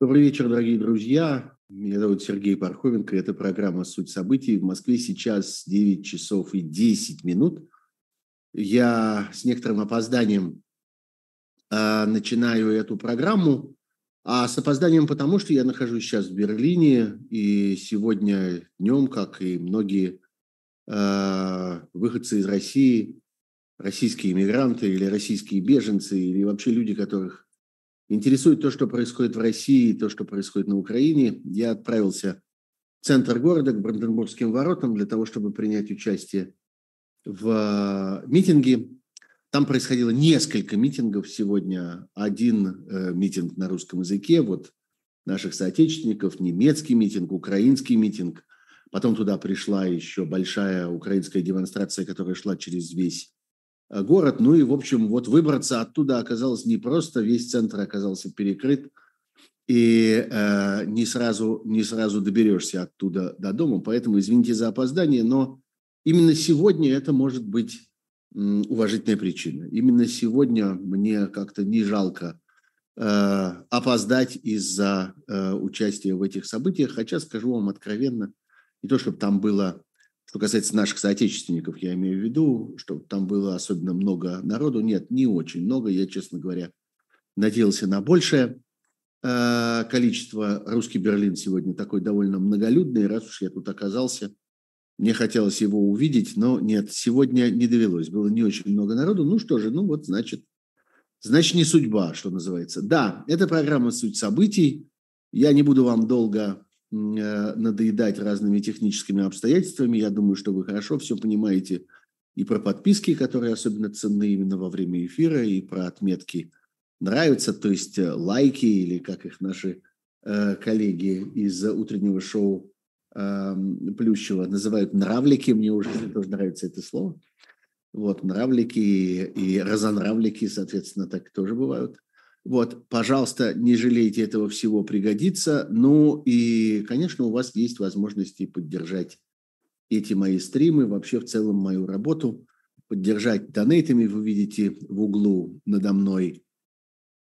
Добрый вечер, дорогие друзья. Меня зовут Сергей Пархоменко. Это программа «Суть событий». В Москве сейчас 9 часов и 10 минут. Я с некоторым опозданием э, начинаю эту программу. А с опозданием потому, что я нахожусь сейчас в Берлине. И сегодня днем, как и многие э, выходцы из России, российские иммигранты или российские беженцы, или вообще люди, которых интересует то, что происходит в России, то, что происходит на Украине, я отправился в центр города, к Бранденбургским воротам, для того, чтобы принять участие в э, митинге. Там происходило несколько митингов сегодня. Один э, митинг на русском языке, вот наших соотечественников, немецкий митинг, украинский митинг. Потом туда пришла еще большая украинская демонстрация, которая шла через весь город. Ну и, в общем, вот выбраться оттуда оказалось непросто, весь центр оказался перекрыт, и э, не, сразу, не сразу доберешься оттуда до дома. Поэтому извините за опоздание, но именно сегодня это может быть уважительная причина. Именно сегодня мне как-то не жалко э, опоздать из-за э, участия в этих событиях, хотя скажу вам откровенно, не то чтобы там было что касается наших соотечественников, я имею в виду, что там было особенно много народу. Нет, не очень много. Я, честно говоря, надеялся на большее э, количество. Русский Берлин сегодня такой довольно многолюдный. Раз уж я тут оказался, мне хотелось его увидеть, но нет, сегодня не довелось. Было не очень много народу. Ну что же, ну вот значит, значит не судьба, что называется. Да, это программа «Суть событий». Я не буду вам долго надоедать разными техническими обстоятельствами. Я думаю, что вы хорошо все понимаете и про подписки, которые особенно ценны именно во время эфира, и про отметки нравятся, то есть э, лайки или как их наши э, коллеги из утреннего шоу э, Плющева называют нравлики. Мне уже тоже нравится это слово. Вот, нравлики и разонравлики, соответственно, так тоже бывают. Вот, пожалуйста, не жалейте этого всего, пригодится. Ну и, конечно, у вас есть возможности поддержать эти мои стримы, вообще в целом мою работу, поддержать донейтами. Вы видите в углу надо мной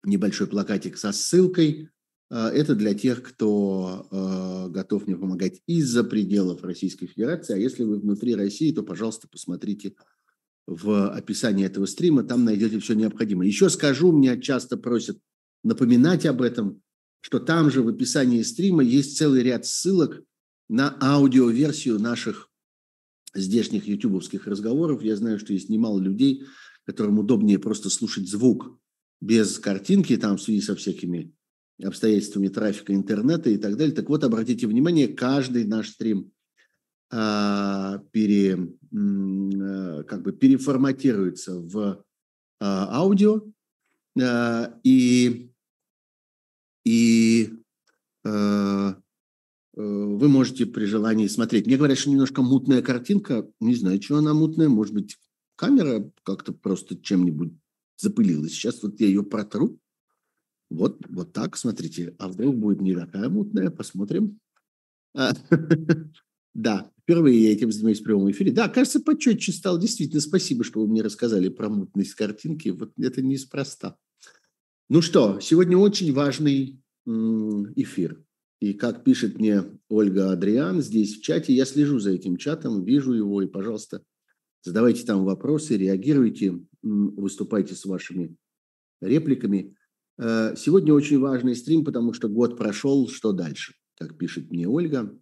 небольшой плакатик со ссылкой. А, это для тех, кто а, готов мне помогать из-за пределов Российской Федерации. А если вы внутри России, то, пожалуйста, посмотрите в описании этого стрима, там найдете все необходимое. Еще скажу, меня часто просят напоминать об этом, что там же в описании стрима есть целый ряд ссылок на аудиоверсию наших здешних ютубовских разговоров. Я знаю, что есть немало людей, которым удобнее просто слушать звук без картинки, там в связи со всякими обстоятельствами трафика интернета и так далее. Так вот, обратите внимание, каждый наш стрим а, пере, как бы переформатируется в а, аудио, а, и, и э, вы можете при желании смотреть. Мне говорят, что немножко мутная картинка. Не знаю, что она мутная. Может быть, камера как-то просто чем-нибудь запылилась. Сейчас вот я ее протру. Вот, вот так, смотрите. А вдруг будет не такая мутная? Посмотрим. Да, впервые я этим занимаюсь в прямом эфире. Да, кажется, почетче стал. Действительно, спасибо, что вы мне рассказали про мутность картинки. Вот это неспроста. Ну что, сегодня очень важный эфир. И как пишет мне Ольга Адриан здесь в чате, я слежу за этим чатом, вижу его, и, пожалуйста, задавайте там вопросы, реагируйте, выступайте с вашими репликами. Э, сегодня очень важный стрим, потому что год прошел, что дальше? Как пишет мне Ольга,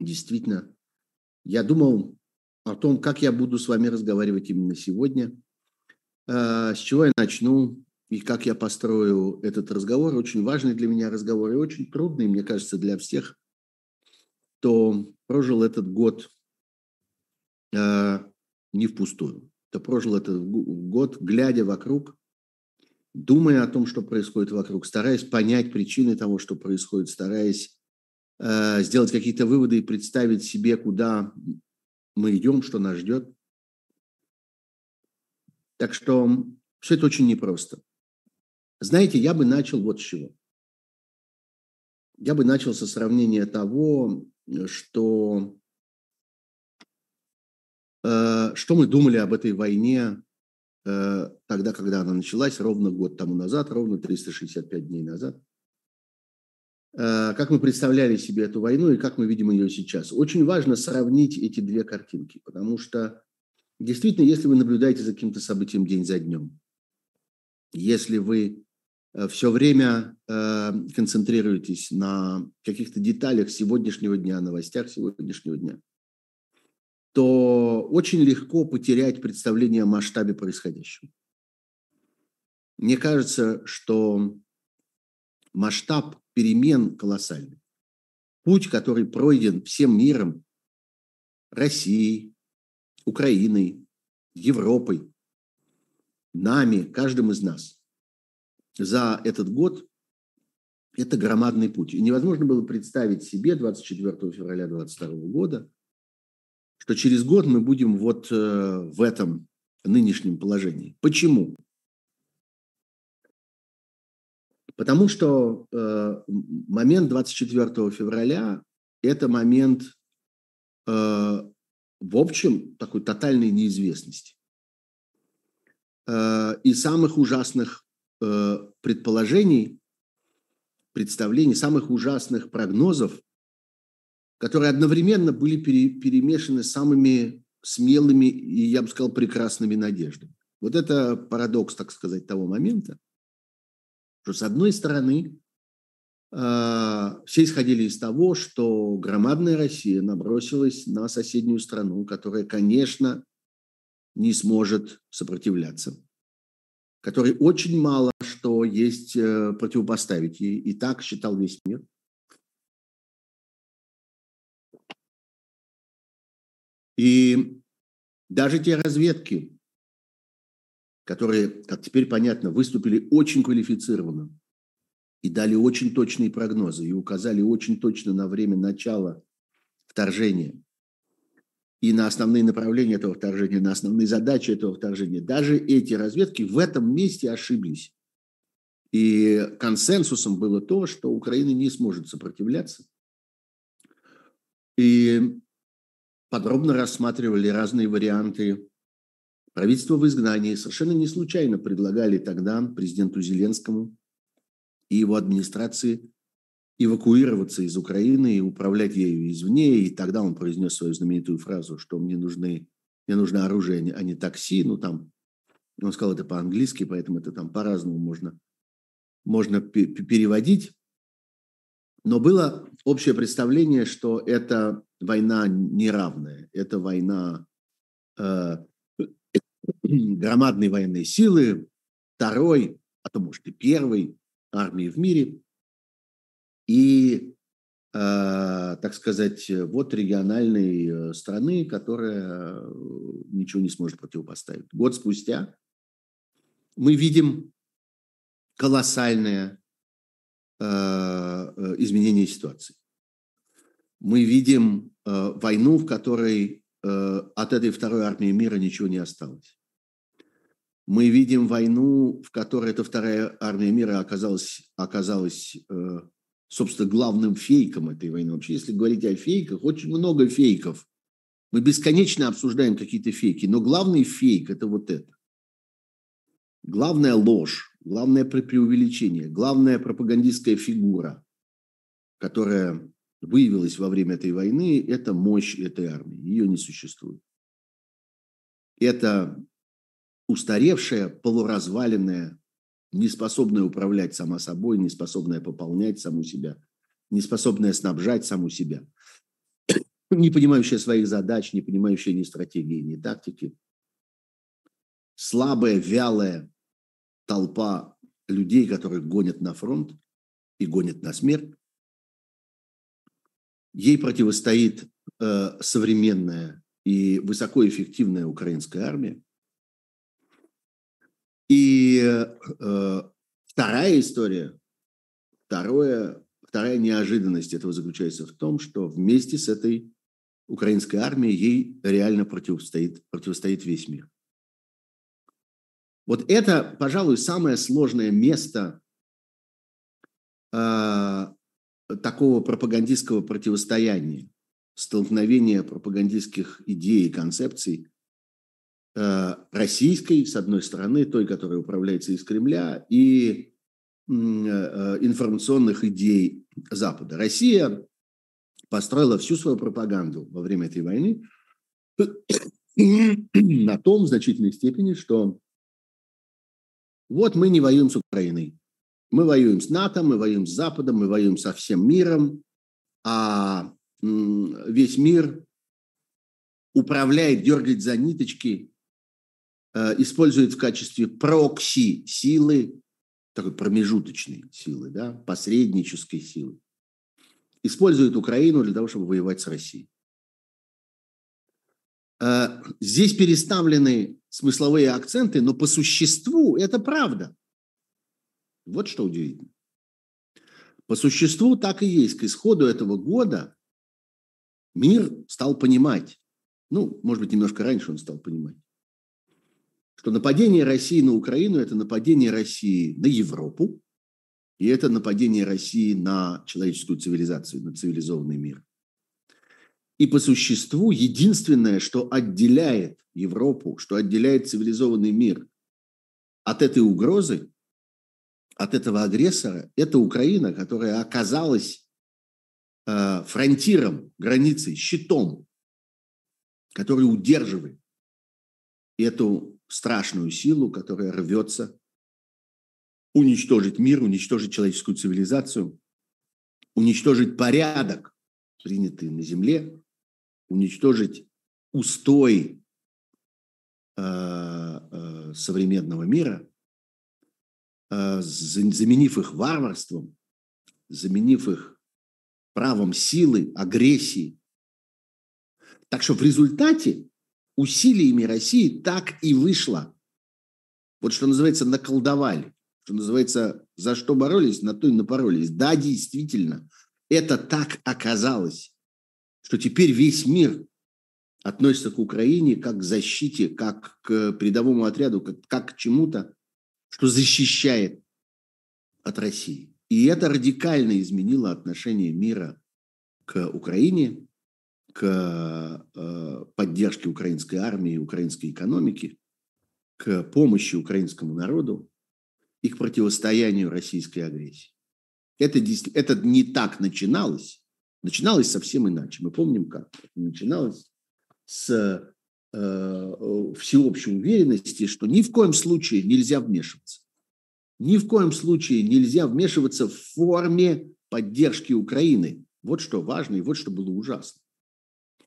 Действительно, я думал о том, как я буду с вами разговаривать именно сегодня, э, с чего я начну и как я построю этот разговор. Очень важный для меня разговор и очень трудный, мне кажется, для всех, кто прожил этот год э, не впустую. Кто прожил этот год, глядя вокруг, думая о том, что происходит вокруг, стараясь понять причины того, что происходит, стараясь Э, сделать какие-то выводы и представить себе, куда мы идем, что нас ждет. Так что все это очень непросто. Знаете, я бы начал вот с чего. Я бы начал со сравнения того, что, э, что мы думали об этой войне э, тогда, когда она началась, ровно год тому назад, ровно 365 дней назад – как мы представляли себе эту войну и как мы видим ее сейчас. Очень важно сравнить эти две картинки, потому что действительно, если вы наблюдаете за каким-то событием день за днем, если вы э, все время э, концентрируетесь на каких-то деталях сегодняшнего дня, новостях сегодняшнего дня, то очень легко потерять представление о масштабе происходящего. Мне кажется, что масштаб перемен колоссальный. Путь, который пройден всем миром, Россией, Украиной, Европой, нами, каждым из нас за этот год, это громадный путь. И невозможно было представить себе 24 февраля 2022 года, что через год мы будем вот э, в этом нынешнем положении. Почему? Потому что э, момент 24 февраля – это момент, э, в общем, такой тотальной неизвестности э, и самых ужасных э, предположений, представлений, самых ужасных прогнозов, которые одновременно были пере, перемешаны самыми смелыми и, я бы сказал, прекрасными надеждами. Вот это парадокс, так сказать, того момента – что с одной стороны, а, все исходили из того, что громадная Россия набросилась на соседнюю страну, которая, конечно, не сможет сопротивляться, которой очень мало что есть э, противопоставить ей. И так считал весь мир. И даже те разведки, которые, как теперь понятно, выступили очень квалифицированно и дали очень точные прогнозы, и указали очень точно на время начала вторжения и на основные направления этого вторжения, на основные задачи этого вторжения. Даже эти разведки в этом месте ошиблись. И консенсусом было то, что Украина не сможет сопротивляться. И подробно рассматривали разные варианты Правительство в изгнании совершенно не случайно предлагали тогда президенту Зеленскому и его администрации эвакуироваться из Украины и управлять ею извне. И тогда он произнес свою знаменитую фразу, что мне нужны, мне нужно оружие, а не такси. Ну, там, он сказал это по-английски, поэтому это там по-разному можно, можно переводить. Но было общее представление, что это война неравная, это война э, громадные военные силы, второй, а то, может, и первой армии в мире. И, э, так сказать, вот региональной э, страны, которая э, ничего не сможет противопоставить. Год спустя мы видим колоссальное э, э изменение ситуации. Мы видим э, войну, в которой от этой второй армии мира ничего не осталось мы видим войну, в которой эта вторая армия мира оказалась, оказалась э, собственно, главным фейком этой войны. Вообще, если говорить о фейках, очень много фейков. Мы бесконечно обсуждаем какие-то фейки, но главный фейк – это вот это. Главная ложь, главное преувеличение, главная пропагандистская фигура, которая выявилась во время этой войны, это мощь этой армии. Ее не существует. Это устаревшая, полуразваленная, неспособная управлять сама собой, неспособная пополнять саму себя, неспособная снабжать саму себя, не понимающая своих задач, не понимающая ни стратегии, ни тактики. Слабая, вялая толпа людей, которых гонят на фронт и гонят на смерть. Ей противостоит э, современная и высокоэффективная украинская армия, и э, вторая история, второе, вторая неожиданность этого заключается в том, что вместе с этой украинской армией ей реально противостоит, противостоит весь мир. Вот это, пожалуй, самое сложное место э, такого пропагандистского противостояния, столкновения пропагандистских идей и концепций российской, с одной стороны, той, которая управляется из Кремля, и информационных идей Запада. Россия построила всю свою пропаганду во время этой войны на том в значительной степени, что вот мы не воюем с Украиной, мы воюем с НАТО, мы воюем с Западом, мы воюем со всем миром, а весь мир управляет, дергает за ниточки, э, использует в качестве прокси силы, такой промежуточной силы, да, посреднической силы, использует Украину для того, чтобы воевать с Россией. Э, здесь переставлены смысловые акценты, но по существу это правда. Вот что удивительно. По существу так и есть. К исходу этого года мир стал понимать, ну, может быть, немножко раньше он стал понимать, что нападение России на Украину – это нападение России на Европу, и это нападение России на человеческую цивилизацию, на цивилизованный мир. И по существу единственное, что отделяет Европу, что отделяет цивилизованный мир от этой угрозы, от этого агрессора, это Украина, которая оказалась э, фронтиром, границей, щитом, который удерживает эту страшную силу, которая рвется уничтожить мир, уничтожить человеческую цивилизацию, уничтожить порядок, принятый на Земле, уничтожить устой э, э, современного мира, э, заменив их варварством, заменив их правом силы, агрессии. Так что в результате усилиями России так и вышло. Вот что называется, наколдовали. Что называется, за что боролись, на то и напоролись. Да, действительно, это так оказалось что теперь весь мир относится к Украине как к защите, как к передовому отряду, как, как к чему-то, что защищает от России. И это радикально изменило отношение мира к Украине, к э, поддержке украинской армии, украинской экономики, к помощи украинскому народу и к противостоянию российской агрессии. Это, это не так начиналось, Начиналось совсем иначе. Мы помним, как начиналось с э, всеобщей уверенности, что ни в коем случае нельзя вмешиваться. Ни в коем случае нельзя вмешиваться в форме поддержки Украины. Вот что важно и вот что было ужасно.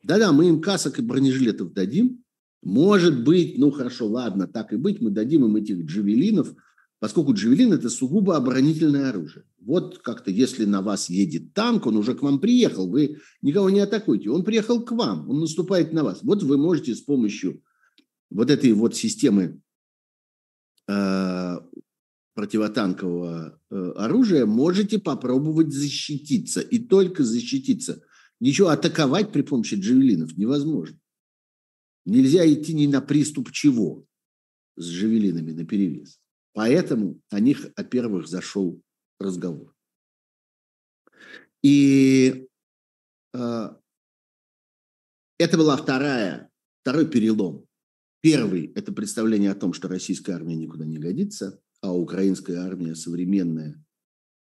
Да-да, мы им касок и бронежилетов дадим. Может быть, ну хорошо, ладно, так и быть, мы дадим им этих джавелинов – поскольку джавелин – это сугубо оборонительное оружие. Вот как-то, если на вас едет танк, он уже к вам приехал, вы никого не атакуете, он приехал к вам, он наступает на вас. Вот вы можете с помощью вот этой вот системы э, противотанкового э, оружия можете попробовать защититься, и только защититься. Ничего атаковать при помощи джавелинов невозможно. Нельзя идти ни на приступ чего с джавелинами на перевес. Поэтому о них, о первых, зашел разговор. И э, это была вторая, второй перелом. Первый – это представление о том, что российская армия никуда не годится, а украинская армия современная,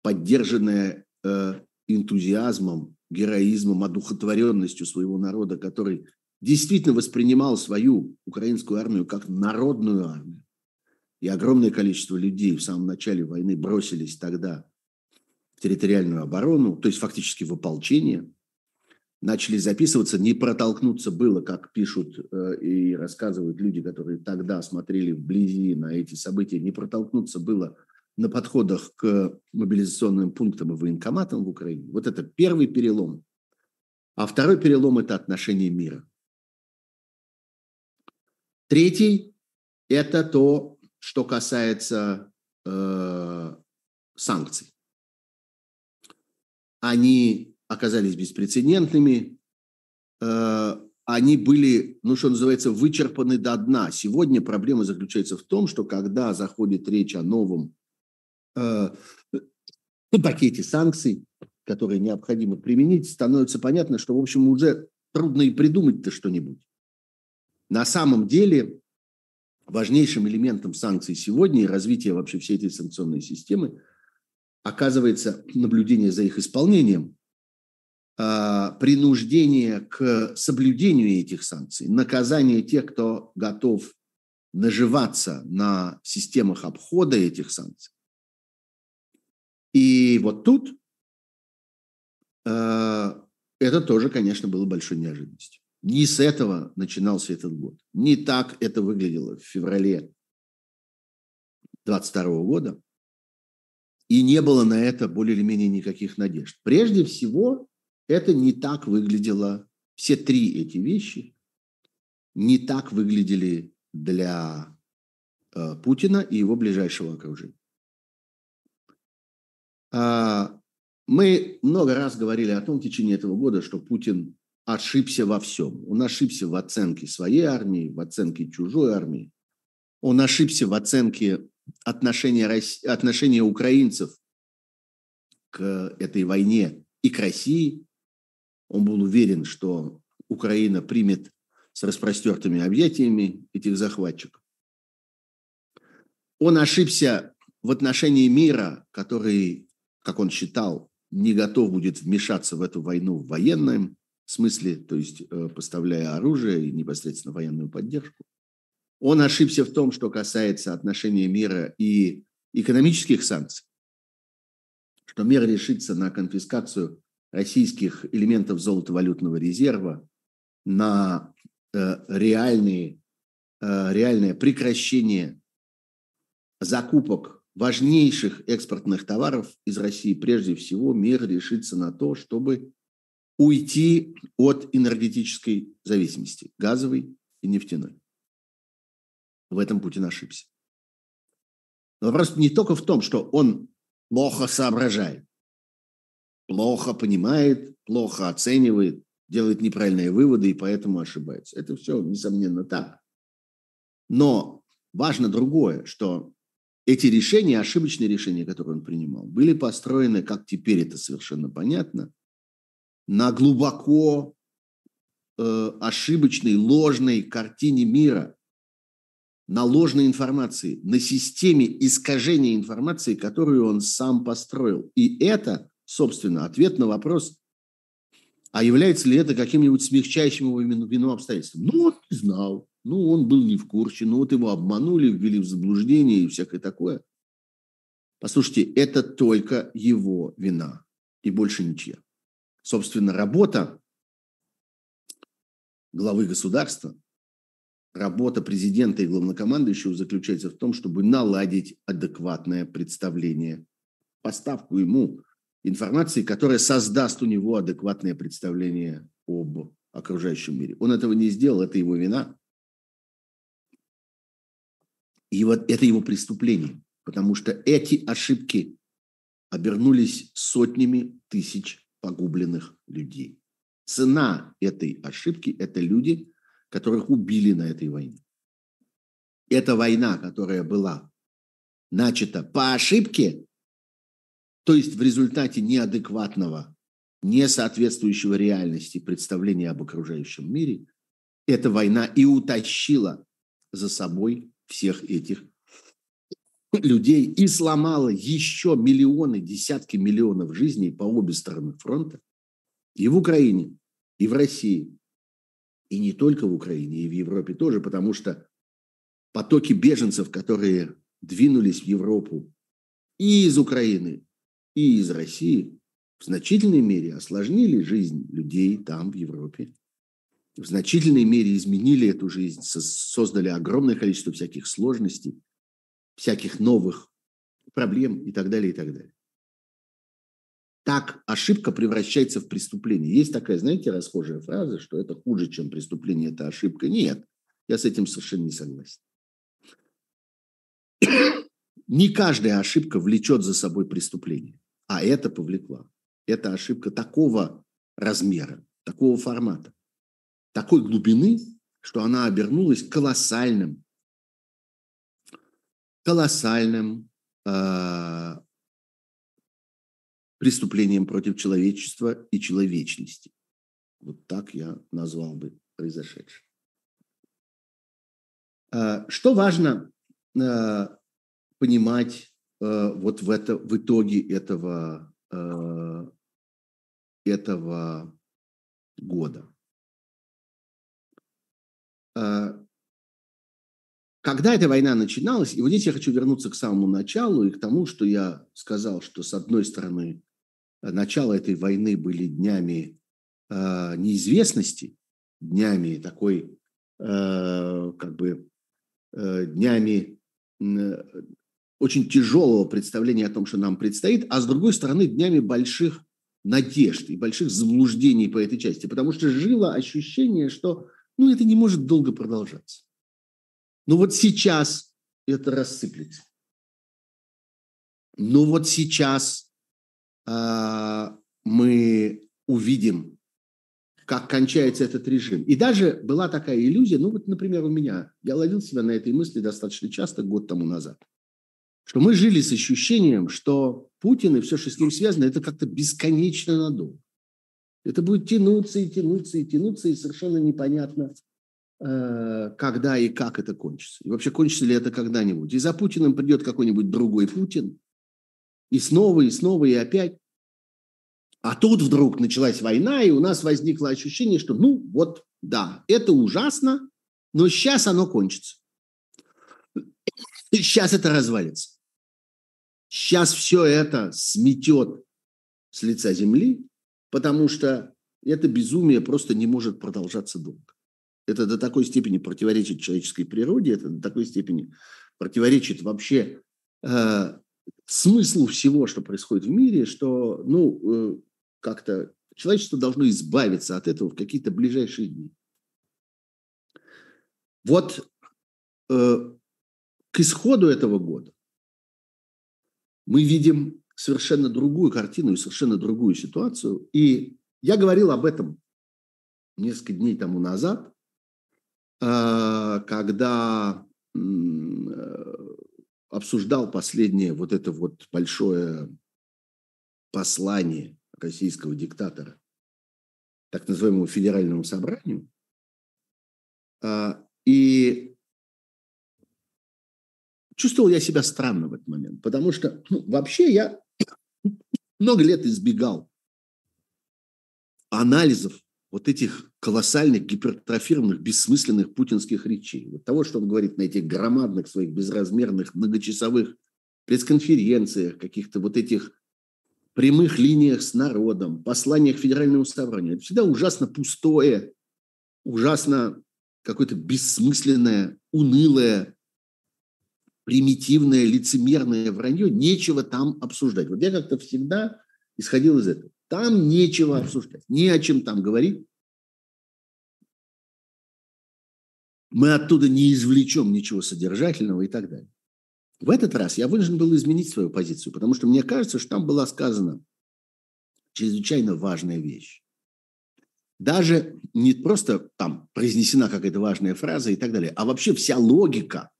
поддержанная э, энтузиазмом, героизмом, одухотворенностью своего народа, который действительно воспринимал свою украинскую армию как народную армию, и огромное количество людей в самом начале войны бросились тогда в территориальную оборону, то есть фактически в ополчение, начали записываться, не протолкнуться было, как пишут э, и рассказывают люди, которые тогда смотрели вблизи на эти события, не протолкнуться было на подходах к мобилизационным пунктам и военкоматам в Украине. Вот это первый перелом. А второй перелом – это отношение мира. Третий – это то, что касается э, санкций. Они оказались беспрецедентными, э, они были, ну что называется, вычерпаны до дна. Сегодня проблема заключается в том, что когда заходит речь о новом пакете санкций, которые необходимо применить, становится понятно, что, в общем, уже трудно и придумать-то что-нибудь. На самом деле важнейшим элементом санкций сегодня и развития вообще всей этой санкционной системы оказывается, наблюдение за их исполнением, а, принуждение к соблюдению этих санкций, наказание тех, кто готов наживаться на системах обхода этих санкций. И вот тут а, это тоже, конечно, было большой неожиданностью. Не с этого начинался этот год. Не так это выглядело в феврале 22 года. И не было на это более или менее никаких надежд. Прежде всего, это не так выглядело, все три эти вещи не так выглядели для э, Путина и его ближайшего окружения. А, мы много раз говорили о том в течение этого года, что Путин ошибся во всем. Он ошибся в оценке своей армии, в оценке чужой армии. Он ошибся в оценке отношения, отношения украинцев к этой войне и к России. Он был уверен, что Украина примет с распростертыми объятиями этих захватчиков. Он ошибся в отношении мира, который, как он считал, не готов будет вмешаться в эту войну в военном смысле, то есть э, поставляя оружие и непосредственно военную поддержку. Он ошибся в том, что касается отношения мира и экономических санкций, что мир решится на конфискацию российских элементов золотовалютного резерва, на э, реальные, э, реальное прекращение закупок важнейших экспортных товаров из России. Прежде всего, мир решится на то, чтобы уйти от энергетической зависимости, газовой и нефтяной. В этом Путин ошибся. Но вопрос не только в том, что он плохо соображает, плохо понимает, плохо оценивает, делает неправильные выводы и поэтому ошибается. Это все, несомненно, так. Но важно другое, что эти решения, ошибочные решения, которые он принимал, были построены, как теперь это совершенно понятно, на глубоко э, ошибочной, ложной картине мира, на ложной информации, на системе искажения информации, которую он сам построил. И это, собственно, ответ на вопрос, а является ли это каким-нибудь смягчающим его вину обстоятельством? Ну, он не знал, ну, он был не в курсе, ну, вот его обманули, ввели в заблуждение и всякое такое. Послушайте, это только его вина и больше ничья. Собственно, работа главы государства работа президента и главнокомандующего заключается в том, чтобы наладить адекватное представление, поставку ему информации, которая создаст у него адекватное представление об окружающем мире. Он этого не сделал, это его вина. И вот это его преступление, потому что эти ошибки обернулись сотнями тысяч погубленных людей. Цена этой ошибки – это люди, которых убили на этой войне. Эта война, которая была начата по ошибке, то есть в результате неадекватного, не соответствующего реальности представления об окружающем мире, эта война и утащила за собой всех этих людей и сломала еще миллионы, десятки миллионов жизней по обе стороны фронта и в Украине, и в России, и не только в Украине, и в Европе тоже, потому что потоки беженцев, которые двинулись в Европу и из Украины, и из России, в значительной мере осложнили жизнь людей там, в Европе. В значительной мере изменили эту жизнь, создали огромное количество всяких сложностей, всяких новых проблем и так далее, и так далее так ошибка превращается в преступление. Есть такая, знаете, расхожая фраза, что это хуже, чем преступление, это ошибка. Нет, я с этим совершенно не согласен. Не каждая ошибка влечет за собой преступление, а это повлекла. Это ошибка такого размера, такого формата, такой глубины, что она обернулась колоссальным, колоссальным э, преступлением против человечества и человечности. Вот так я назвал бы произошедшее. А, что важно а, понимать вот в, это, в итоге этого, этого года. Э, когда эта война начиналась, и вот здесь я хочу вернуться к самому началу и к тому, что я сказал, что с одной стороны начало этой войны были днями э, неизвестности, днями такой, э, как бы, э, днями э, очень тяжелого представления о том, что нам предстоит, а с другой стороны днями больших надежд и больших заблуждений по этой части, потому что жило ощущение, что ну, это не может долго продолжаться. Ну вот сейчас это рассыплется. Ну вот сейчас э, мы увидим, как кончается этот режим. И даже была такая иллюзия, ну вот, например, у меня, я ловил себя на этой мысли достаточно часто год тому назад, что мы жили с ощущением, что Путин и все, что с ним связано, это как-то бесконечно надолго. Это будет тянуться и тянуться и тянуться, и совершенно непонятно, Э, когда и как это кончится. И вообще, кончится ли это когда-нибудь. И за Путиным придет какой-нибудь другой Путин, и снова, и снова, и опять. А тут вдруг началась война, и у нас возникло ощущение, что, ну, вот, да, это ужасно, но сейчас оно кончится. Сейчас это развалится. Сейчас все это сметет с лица земли, потому что это безумие просто не может продолжаться долго. Это до такой степени противоречит человеческой природе, это до такой степени противоречит вообще э, смыслу всего, что происходит в мире, что, ну, э, как-то человечество должно избавиться от этого в какие-то ближайшие дни. Вот э, к исходу этого года мы видим совершенно другую картину и совершенно другую ситуацию. И я говорил об этом несколько дней тому назад, Э, когда э, обсуждал последнее вот это вот большое послание российского диктатора так называемому федеральному собранию, э, и чувствовал я себя странно в этот момент, потому что ну, вообще я много лет избегал анализов вот этих колоссальных, гипертрофированных, бессмысленных путинских речей. Вот того, что он говорит на этих громадных своих безразмерных многочасовых пресс-конференциях, каких-то вот этих прямых линиях с народом, посланиях Федеральному собранию. Это всегда ужасно пустое, ужасно какое-то бессмысленное, унылое, примитивное, лицемерное вранье. Нечего там обсуждать. Вот я как-то всегда исходил из этого. Там нечего обсуждать, не о чем там говорить. Мы оттуда не извлечем ничего содержательного и так далее. В этот раз я вынужден был изменить свою позицию, потому что мне кажется, что там была сказана чрезвычайно важная вещь. Даже не просто там произнесена какая-то важная фраза и так далее, а вообще вся логика,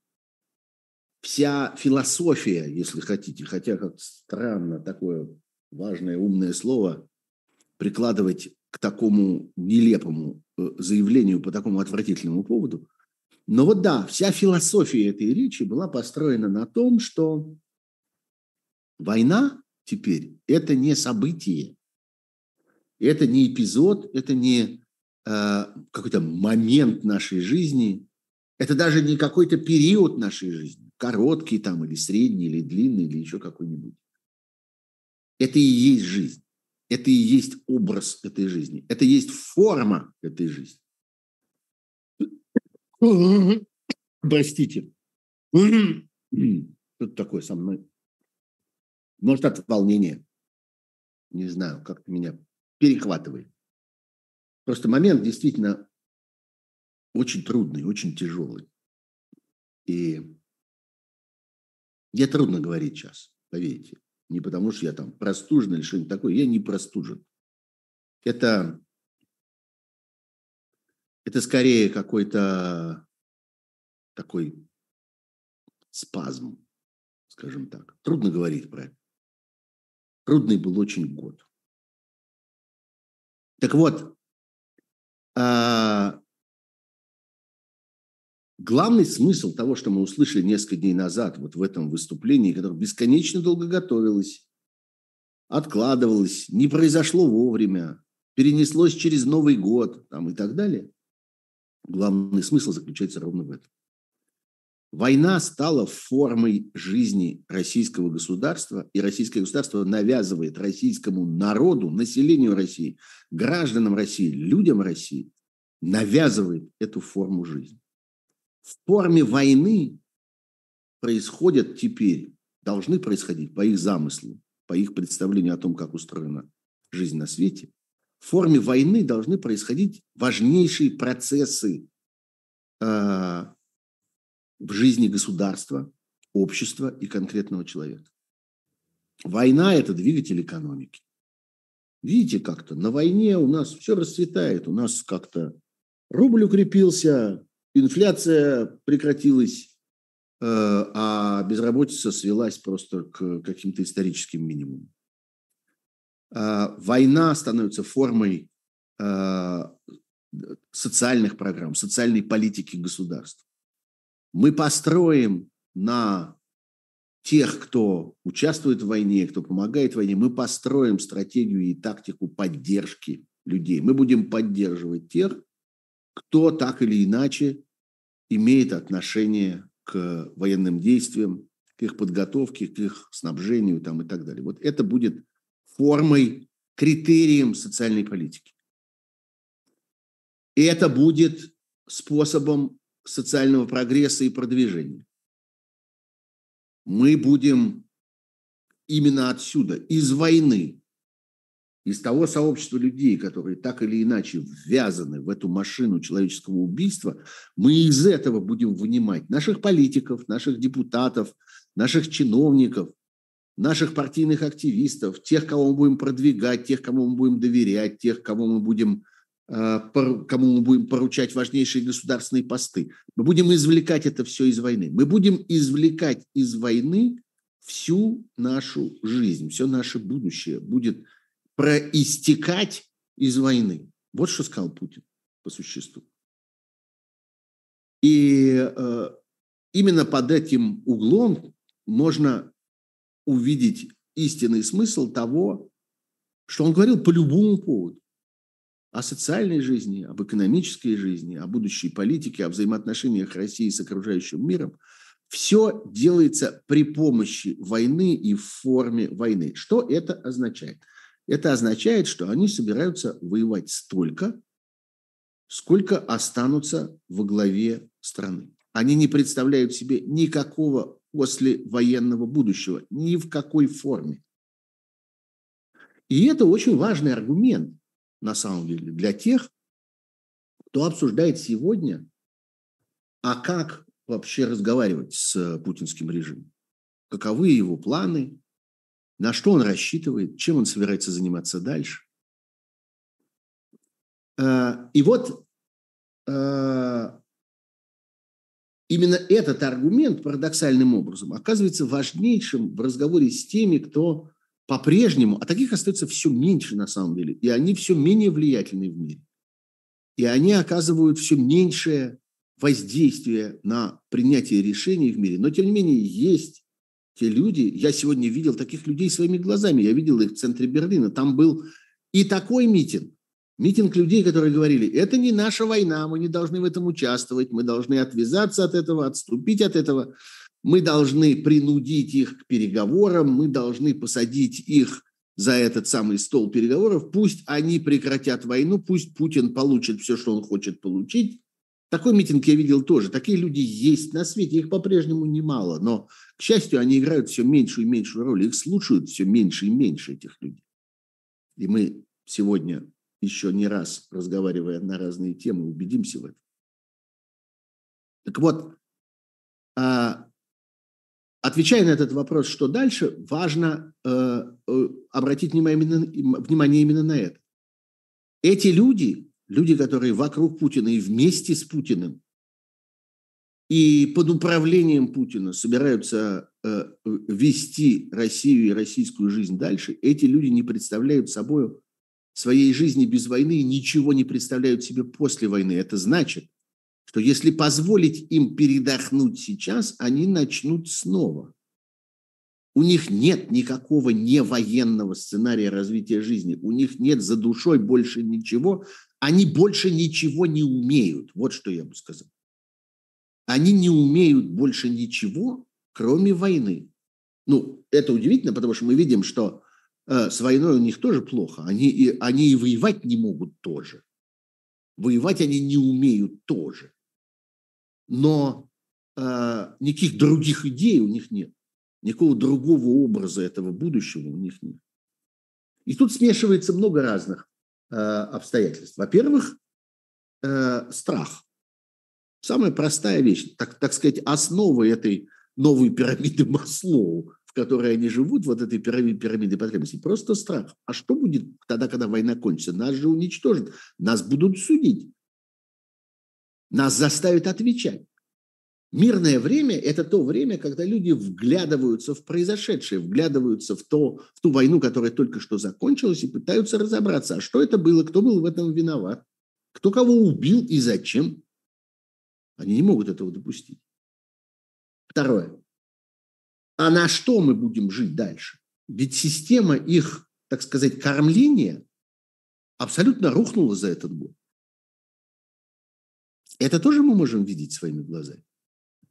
вся философия, если хотите, хотя как странно такое важное умное слово прикладывать к такому нелепому э, заявлению по такому отвратительному поводу. Но вот да, вся философия этой речи была построена на том, что война теперь – это не событие, это не эпизод, это не э, какой-то момент нашей жизни, это даже не какой-то период нашей жизни, короткий там или средний, или длинный, или еще какой-нибудь. Это и есть жизнь. Это и есть образ этой жизни. Это и есть форма этой жизни. Простите. Что такое со мной? Может, от волнения. Не знаю, как-то меня перехватывает. Просто момент действительно очень трудный, очень тяжелый. И мне трудно говорить сейчас, поверьте. Не потому, что я там простужен или что-нибудь такое. Я не простужен. Это, это скорее какой-то такой спазм, скажем так. Трудно говорить про это. Трудный был очень год. Так вот, а, главный смысл того, что мы услышали несколько дней назад вот в этом выступлении, которое бесконечно долго готовилось, откладывалось, не произошло вовремя, перенеслось через Новый год там, и так далее, главный смысл заключается ровно в этом. Война стала формой жизни российского государства, и российское государство навязывает российскому народу, населению России, гражданам России, людям России, навязывает эту форму жизни. В форме войны происходят теперь, должны происходить по их замыслу, по их представлению о том, как устроена жизнь на свете, в форме войны должны происходить важнейшие процессы э, в жизни государства, общества и конкретного человека. Война – это двигатель экономики. Видите, как-то на войне у нас все расцветает, у нас как-то рубль укрепился, инфляция прекратилась, э, а безработица свелась просто к каким-то историческим минимумам. А война становится формой а, социальных программ, социальной политики государства. Мы построим на тех, кто участвует в войне, кто помогает в войне, мы построим стратегию и тактику поддержки людей. Мы будем поддерживать тех, кто так или иначе имеет отношение к военным действиям, к их подготовке, к их снабжению там, и так далее. Вот это будет формой, критерием социальной политики. И это будет способом социального прогресса и продвижения. Мы будем именно отсюда, из войны, из того сообщества людей, которые так или иначе ввязаны в эту машину человеческого убийства, мы из этого будем вынимать наших политиков, наших депутатов, наших чиновников, наших партийных активистов, тех, кого мы будем продвигать, тех, кому мы будем доверять, тех, кого мы будем, э, кому мы будем поручать важнейшие государственные посты. Мы будем извлекать это все из войны. Мы будем извлекать из войны всю нашу жизнь, все наше будущее будет проистекать из войны. Вот что сказал Путин по существу. И э, именно под этим углом можно увидеть истинный смысл того, что он говорил по любому поводу. О социальной жизни, об экономической жизни, о будущей политике, о взаимоотношениях России с окружающим миром. Все делается при помощи войны и в форме войны. Что это означает? Это означает, что они собираются воевать столько, сколько останутся во главе страны. Они не представляют себе никакого после военного будущего, ни в какой форме. И это очень важный аргумент, на самом деле, для тех, кто обсуждает сегодня, а как вообще разговаривать с путинским режимом, каковы его планы, на что он рассчитывает, чем он собирается заниматься дальше. Э, и вот э, именно этот аргумент парадоксальным образом оказывается важнейшим в разговоре с теми, кто по-прежнему, а таких остается все меньше на самом деле, и они все менее влиятельны в мире. И они оказывают все меньшее воздействие на принятие решений в мире. Но, тем не менее, есть те люди, я сегодня видел таких людей своими глазами, я видел их в центре Берлина, там был и такой митинг, Митинг людей, которые говорили, это не наша война, мы не должны в этом участвовать, мы должны отвязаться от этого, отступить от этого, мы должны принудить их к переговорам, мы должны посадить их за этот самый стол переговоров, пусть они прекратят войну, пусть Путин получит все, что он хочет получить. Такой митинг я видел тоже. Такие люди есть на свете, их по-прежнему немало, но, к счастью, они играют все меньшую и меньшую роль, их слушают все меньше и меньше этих людей. И мы сегодня еще не раз, разговаривая на разные темы, убедимся в этом. Так вот, а, отвечая на этот вопрос, что дальше, важно э, э, обратить внимание именно на это. Эти люди, люди, которые вокруг Путина и вместе с Путиным, и под управлением Путина собираются э, вести Россию и российскую жизнь дальше, эти люди не представляют собой своей жизни без войны ничего не представляют себе после войны. Это значит, что если позволить им передохнуть сейчас, они начнут снова. У них нет никакого невоенного сценария развития жизни. У них нет за душой больше ничего. Они больше ничего не умеют. Вот что я бы сказал. Они не умеют больше ничего, кроме войны. Ну, это удивительно, потому что мы видим, что э, с войной у них тоже плохо. Они и, они и воевать не могут тоже. Воевать они не умеют тоже. Но э, никаких других идей у них нет. Никакого другого образа этого будущего у них нет. И тут смешивается много разных обстоятельств. Во-первых, э, страх. Самая простая вещь, так, так сказать, основа этой новой пирамиды Маслоу, в которой они живут, вот этой пирамиды, пирамиды потребностей, просто страх. А что будет тогда, когда война кончится? Нас же уничтожат, нас будут судить, нас заставят отвечать. Мирное время – это то время, когда люди вглядываются в произошедшее, вглядываются в, то, в ту войну, которая только что закончилась, и пытаются разобраться, а что это было, кто был в этом виноват, кто кого убил и зачем. Они не могут этого допустить. Второе. А на что мы будем жить дальше? Ведь система их, так сказать, кормления абсолютно рухнула за этот год. Это тоже мы можем видеть своими глазами.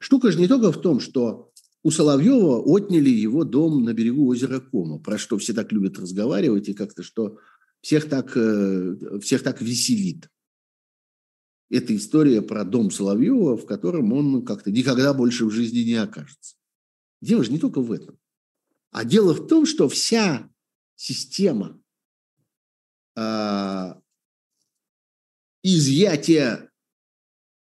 Штука же не только в том, что у Соловьева отняли его дом на берегу озера Кома, про что все так любят разговаривать и как-то, что всех так, э, всех так веселит. Это история про дом Соловьева, в котором он как-то никогда больше в жизни не окажется. Дело же не только в этом. А дело в том, что вся система э, изъятия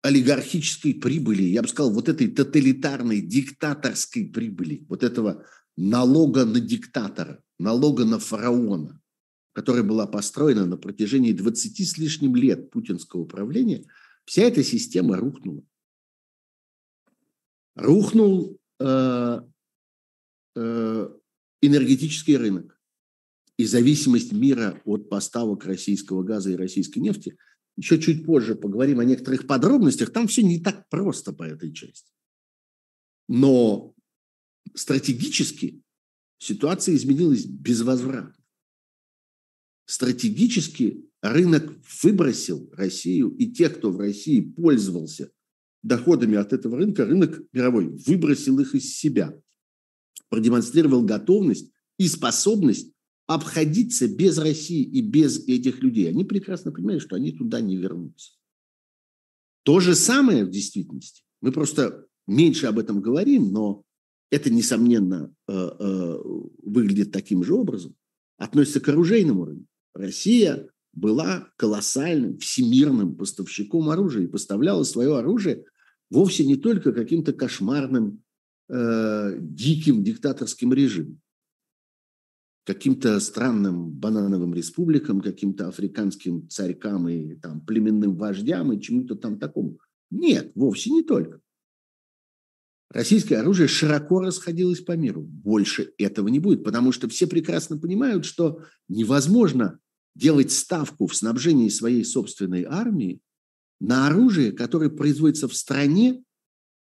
олигархической прибыли, я бы сказал, вот этой тоталитарной, диктаторской прибыли, вот этого налога на диктатора, налога на фараона, которая была построена на протяжении 20 с лишним лет путинского управления, вся эта система рухнула. Рухнул э, э, энергетический рынок и зависимость мира от поставок российского газа и российской нефти – еще чуть позже поговорим о некоторых подробностях, там все не так просто по этой части. Но стратегически ситуация изменилась безвозвратно. Стратегически рынок выбросил Россию, и тех, кто в России пользовался доходами от этого рынка, рынок мировой выбросил их из себя, продемонстрировал готовность и способность обходиться без России и без этих людей. Они прекрасно понимают, что они туда не вернутся. То же самое в действительности. Мы просто меньше об этом говорим, но это, несомненно, э, э, выглядит таким же образом. Относится к оружейному рынку. Россия была колоссальным всемирным поставщиком оружия и поставляла свое оружие вовсе не только каким-то кошмарным, э, диким диктаторским режимом каким-то странным банановым республикам, каким-то африканским царькам и там, племенным вождям и чему-то там такому. Нет, вовсе не только. Российское оружие широко расходилось по миру. Больше этого не будет, потому что все прекрасно понимают, что невозможно делать ставку в снабжении своей собственной армии на оружие, которое производится в стране,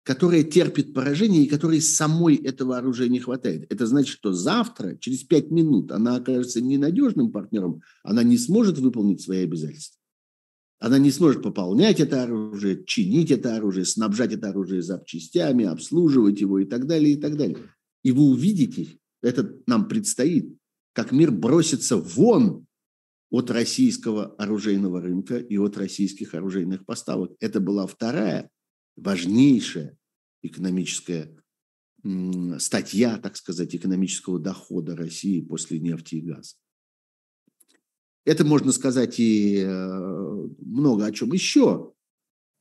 которая терпит поражение и которой самой этого оружия не хватает. Это значит, что завтра, через пять минут, она окажется ненадежным партнером, она не сможет выполнить свои обязательства. Она не сможет пополнять это оружие, чинить это оружие, снабжать это оружие запчастями, обслуживать его и так далее, и так далее. И вы увидите, это нам предстоит, как мир бросится вон от российского оружейного рынка и от российских оружейных поставок. Это была вторая важнейшая экономическая статья, так сказать, экономического дохода России после нефти и газа. Это можно сказать и э, много о чем еще,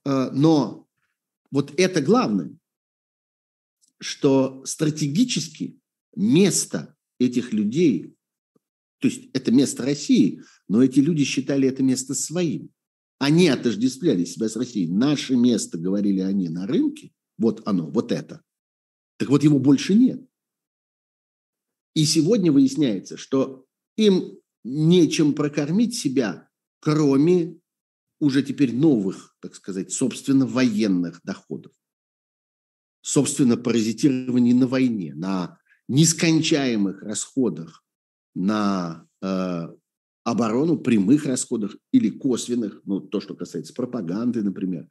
э, но вот это главное, что стратегически место этих людей, то есть это место России, но эти люди считали это место своим. Они отождествляли себя с Россией. Наше место, говорили они, на рынке, вот оно, вот это. Так вот его больше нет. И сегодня выясняется, что им нечем прокормить себя, кроме уже теперь новых, так сказать, собственно, военных доходов. Собственно, паразитирование на войне, на нескончаемых расходах на э, оборону, прямых расходах или косвенных, ну, то, что касается пропаганды, например,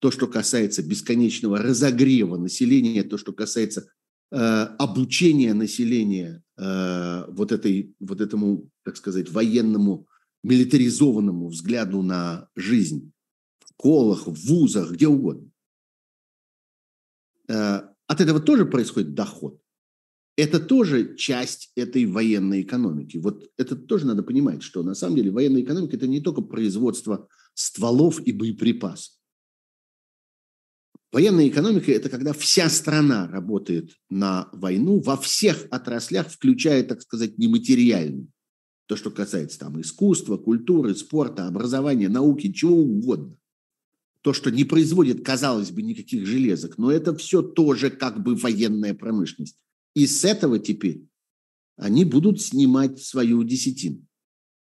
то, что касается бесконечного разогрева населения, то, что касается э, обучения населения э, вот, этой, вот этому, так сказать, военному, милитаризованному взгляду на жизнь в школах, в вузах, где угодно. Э, от этого тоже происходит доход. Это тоже часть этой военной экономики. Вот это тоже надо понимать, что на самом деле военная экономика – это не только производство стволов и боеприпасов. Военная экономика – это когда вся страна работает на войну во всех отраслях, включая, так сказать, нематериальную. То, что касается там искусства, культуры, спорта, образования, науки, чего угодно. То, что не производит, казалось бы, никаких железок, но это все тоже как бы военная промышленность. И с этого теперь они будут снимать свою десятину.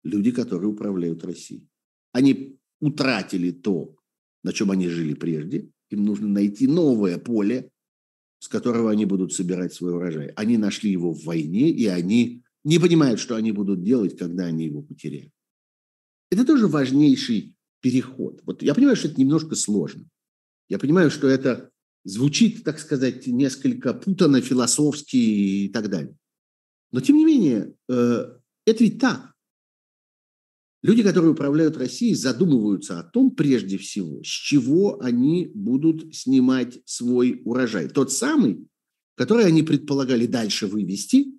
Люди, которые управляют Россией. Они утратили то, на чем они жили прежде, им нужно найти новое поле, с которого они будут собирать свой урожай. Они нашли его в войне, и они не понимают, что они будут делать, когда они его потеряют. Это тоже важнейший переход. Вот я понимаю, что это немножко сложно. Я понимаю, что это звучит, так сказать, несколько путано, философски и так далее. Но, тем не менее, э, это ведь так. Люди, которые управляют Россией, задумываются о том, прежде всего, с чего они будут снимать свой урожай. Тот самый, который они предполагали дальше вывести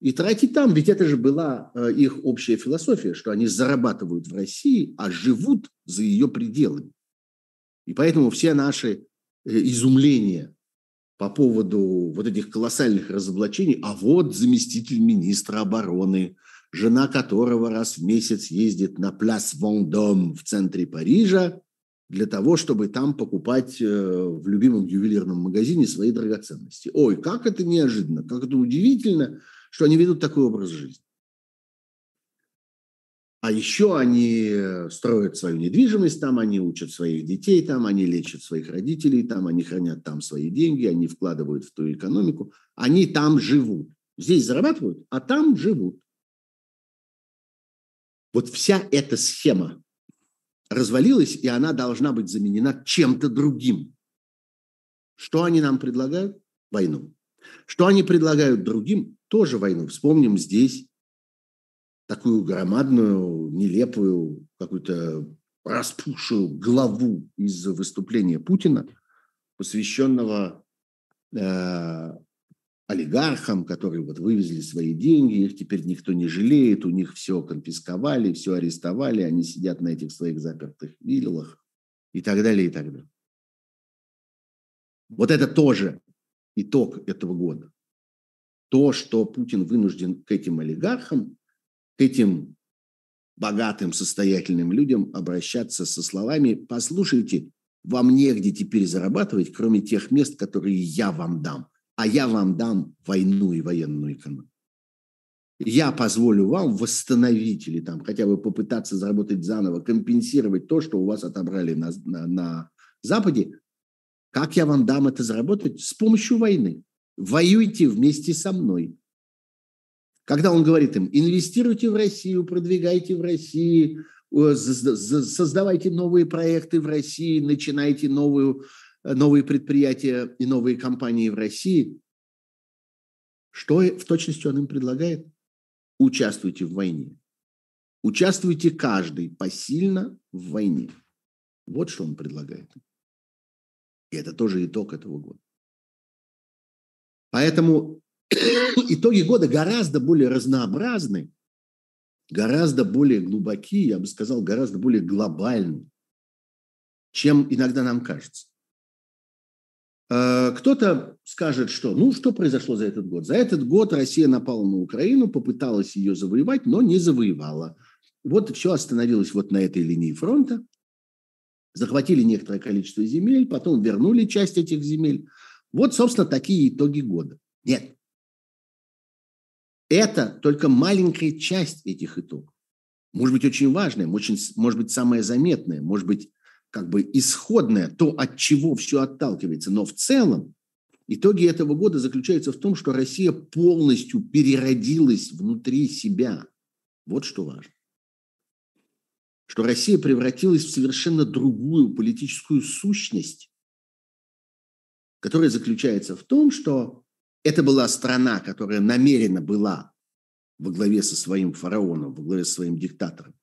и тратить там. Ведь это же была э, их общая философия, что они зарабатывают в России, а живут за ее пределами. И поэтому все наши э, изумления по поводу вот этих колоссальных разоблачений, а вот заместитель министра обороны – жена которого раз в месяц ездит на Пляс Вондом в центре Парижа для того, чтобы там покупать э, в любимом ювелирном магазине свои драгоценности. Ой, как это неожиданно, как это удивительно, что они ведут такой образ жизни. А еще они строят свою недвижимость там, они учат своих детей там, они лечат своих родителей там, они хранят там свои деньги, они вкладывают в ту экономику, они там живут. Здесь зарабатывают, а там живут. Вот вся эта схема развалилась, и она должна быть заменена чем-то другим. Что они нам предлагают? Войну. Что они предлагают другим? Тоже войну. Вспомним здесь такую громадную, нелепую, какую-то распухшую главу из выступления Путина, посвященного э, олигархам, которые вот вывезли свои деньги, их теперь никто не жалеет, у них все конфисковали, все арестовали, они сидят на этих своих запертых виллах и так далее, и так далее. Вот это тоже итог этого года. То, что Путин вынужден к этим олигархам, к этим богатым, состоятельным людям обращаться со словами «Послушайте, вам негде теперь зарабатывать, кроме тех мест, которые я вам дам а я вам дам войну и военную экономику. Я позволю вам восстановить или там хотя бы попытаться заработать заново, компенсировать то, что у вас отобрали на, на, на Западе. Как я вам дам это заработать? С помощью войны. Воюйте вместе со мной. Когда он говорит им, инвестируйте в Россию, продвигайте в России, создавайте новые проекты в России, начинайте новую Э, новые предприятия и новые компании в России, что в точности он им предлагает? Участвуйте в войне. Участвуйте каждый посильно в войне. Вот что он предлагает. И это тоже итог этого года. Поэтому итоги года гораздо более разнообразны, гораздо более глубокие, я бы сказал, гораздо более глобальны, чем иногда нам кажется. Э, кто-то скажет, что ну что произошло за этот год? За этот год Россия напала на Украину, попыталась ее завоевать, но не завоевала. Вот все остановилось вот на этой линии фронта. Захватили некоторое количество земель, потом вернули часть этих земель. Вот, собственно, такие итоги года. Нет. Это только маленькая часть этих итогов. может быть, очень важное, очень, может быть, самое заметное, может быть, как бы исходное, то, от чего все отталкивается. Но в целом итоги этого года заключаются в том, что Россия полностью переродилась внутри себя. Вот что важно. Что Россия превратилась в совершенно другую политическую сущность, которая заключается в том, что это была страна, которая намеренно была во главе со своим фараоном, во главе со своим диктатором,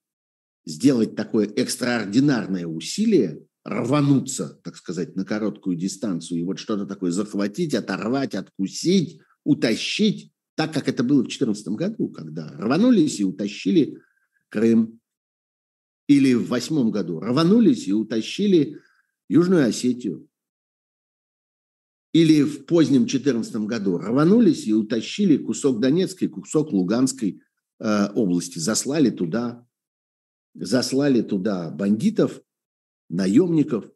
сделать такое экстраординарное усилие, рвануться, так сказать, на короткую дистанцию и вот что-то такое захватить, оторвать, откусить, утащить, так как это было в 2014 году, когда рванулись и утащили Крым. Или в 2008 году рванулись и утащили Южную Осетию. Или в позднем 2014 году рванулись и утащили кусок Донецкой, кусок Луганской э, области, заслали туда, заслали туда бандитов, наемников,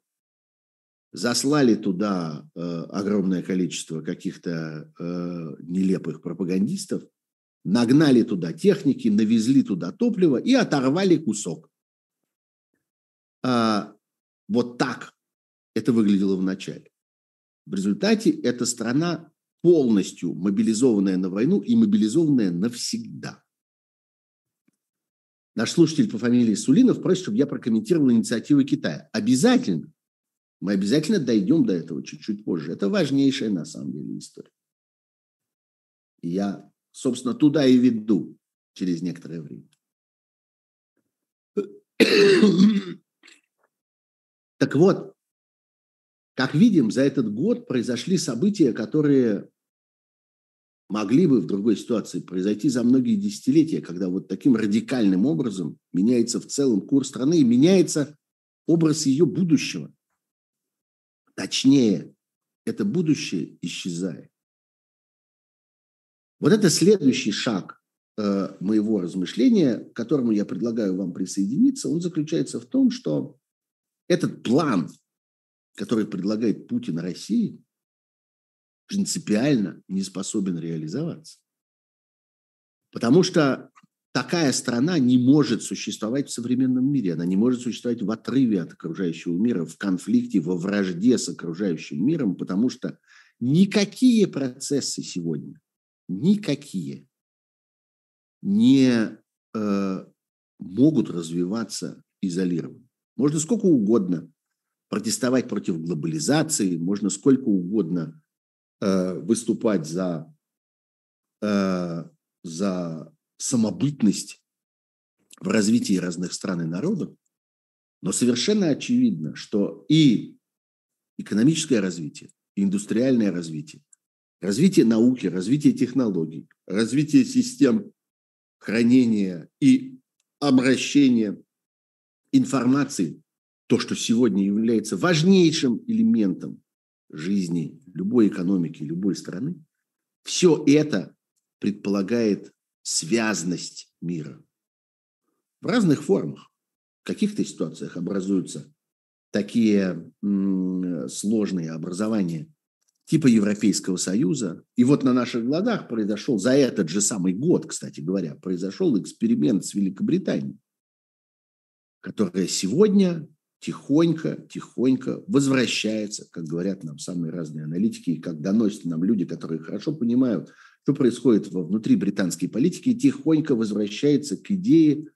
заслали туда э, огромное количество каких-то э, нелепых пропагандистов, нагнали туда техники, навезли туда топливо и оторвали кусок. А, вот так это выглядело в начале. В результате эта страна полностью мобилизованная на войну и мобилизованная навсегда. Наш слушатель по фамилии Сулинов просит, чтобы я прокомментировал инициативы Китая. Обязательно. Мы обязательно дойдем до этого чуть-чуть позже. Это важнейшая на самом деле история. И я, собственно, туда и веду через некоторое время. Так вот, как видим, за этот год произошли события, которые могли бы в другой ситуации произойти за многие десятилетия, когда вот таким радикальным образом меняется в целом курс страны и меняется образ ее будущего. Точнее, это будущее исчезает. Вот это следующий шаг э, моего размышления, к которому я предлагаю вам присоединиться, он заключается в том, что этот план который предлагает Путин России, принципиально не способен реализоваться. Потому что такая страна не может существовать в современном мире. Она не может существовать в отрыве от окружающего мира, в конфликте, во вражде с окружающим миром, потому что никакие процессы сегодня, никакие не э, могут развиваться изолированно. Можно сколько угодно протестовать против глобализации, можно сколько угодно э, выступать за, э, за самобытность в развитии разных стран и народов, но совершенно очевидно, что и экономическое развитие, и индустриальное развитие, развитие науки, развитие технологий, развитие систем хранения и обращения информации то, что сегодня является важнейшим элементом жизни любой экономики, любой страны, все это предполагает связность мира в разных формах. В каких-то ситуациях образуются такие сложные образования типа Европейского Союза. И вот на наших глазах произошел, за этот же самый год, кстати говоря, произошел эксперимент с Великобританией, которая сегодня тихонько, тихонько возвращается, как говорят нам самые разные аналитики, и как доносят нам люди, которые хорошо понимают, что происходит внутри британской политики, тихонько возвращается к идее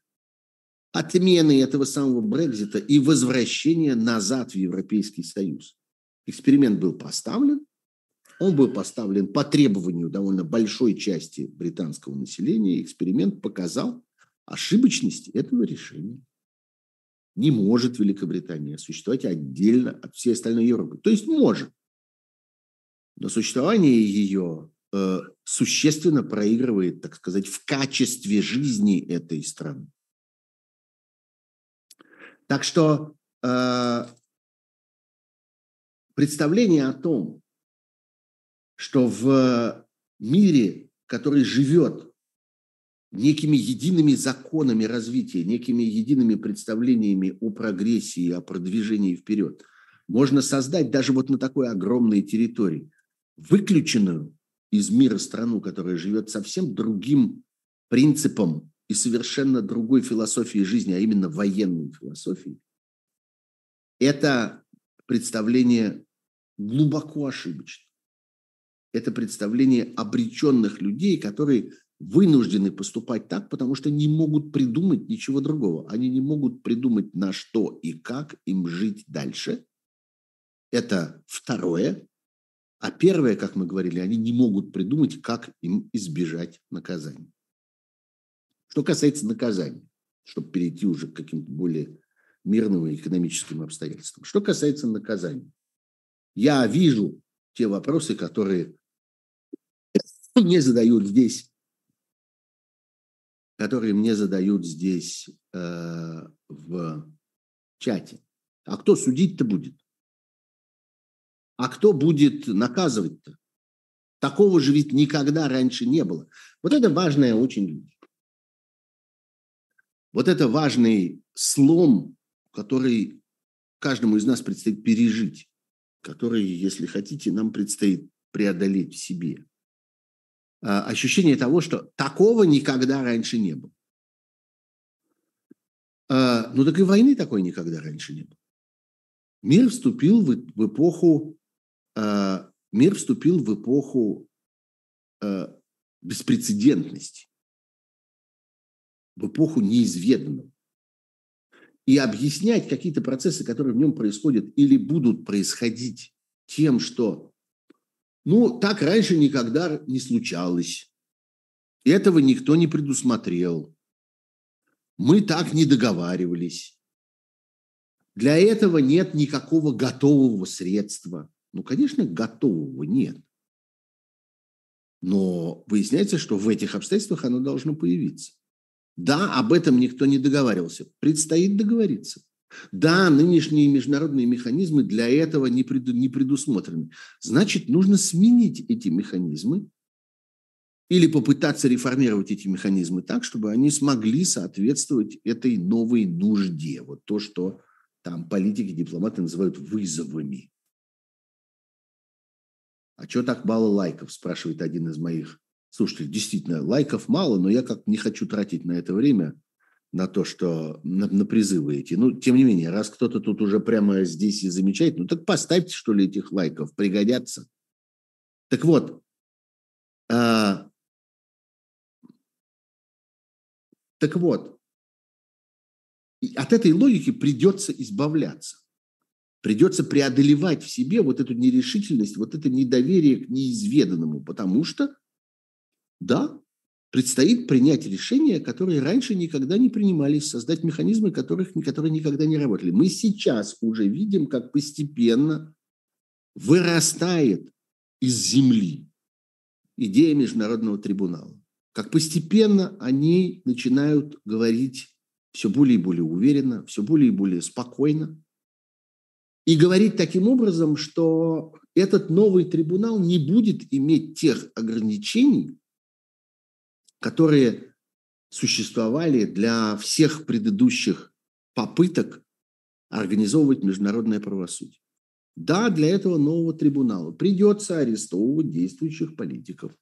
отмены этого самого Брекзита и возвращения назад в Европейский Союз. Эксперимент был поставлен, он был поставлен по требованию довольно большой части британского населения. Эксперимент показал ошибочность этого решения не может Великобритания существовать отдельно от всей остальной Европы. То есть может. Но существование ее э, существенно проигрывает, так сказать, в качестве жизни этой страны. Так что э, представление о том, что в мире, который живет некими едиными законами развития, некими едиными представлениями о прогрессии, о продвижении вперед. Можно создать даже вот на такой огромной территории выключенную из мира страну, которая живет совсем другим принципом и совершенно другой философии жизни, а именно военной философии, это представление глубоко ошибочно. Это представление обреченных людей, которые вынуждены поступать так, потому что не могут придумать ничего другого. Они не могут придумать, на что и как им жить дальше. Это второе. А первое, как мы говорили, они не могут придумать, как им избежать наказания. Что касается наказания, чтобы перейти уже к каким-то более мирным экономическим обстоятельствам. Что касается наказания, я вижу те вопросы, которые мне задают здесь которые мне задают здесь э, в чате. А кто судить-то будет? А кто будет наказывать-то? Такого же ведь никогда раньше не было. Вот это важная очень. Вот это важный слом, который каждому из нас предстоит пережить, который, если хотите, нам предстоит преодолеть в себе. Э, ощущение того, что такого никогда раньше не было. Э, ну так и войны такой никогда раньше не было. Мир вступил в, в эпоху, э, мир вступил в эпоху беспрецедентности, в эпоху неизведанного. И объяснять какие-то процессы, которые в нем происходят или будут происходить тем, что ну, так раньше никогда не случалось. Этого никто не предусмотрел. Мы так не договаривались. Для этого нет никакого готового средства. Ну, конечно, готового нет. Но выясняется, что в этих обстоятельствах оно должно появиться. Да, об этом никто не договаривался. Предстоит договориться. Да, нынешние международные механизмы для этого не, преду, не предусмотрены. Значит, нужно сменить эти механизмы или попытаться реформировать эти механизмы так, чтобы они смогли соответствовать этой новой нужде. Вот то, что там политики, дипломаты называют вызовами. А что так мало лайков, спрашивает один из моих слушателей. Действительно, лайков мало, но я как не хочу тратить на это время – на то, что на, на призывы эти. Ну, тем не менее, раз кто-то тут уже прямо здесь и замечает, ну так поставьте, что ли, этих лайков, пригодятся. Так вот, а, так вот, от этой логики придется избавляться. Придется преодолевать в себе вот эту нерешительность, вот это недоверие к неизведанному, потому что, да, предстоит принять решения, которые раньше никогда не принимались, создать механизмы, которых, которые никогда не работали. Мы сейчас уже видим, как постепенно вырастает из земли идея Международного трибунала. Как постепенно они начинают говорить все более и более уверенно, все более и более спокойно. И говорить таким образом, что этот новый трибунал не будет иметь тех ограничений, которые существовали для всех предыдущих попыток организовывать международное правосудие. Да, для этого нового трибунала придется арестовывать действующих политиков.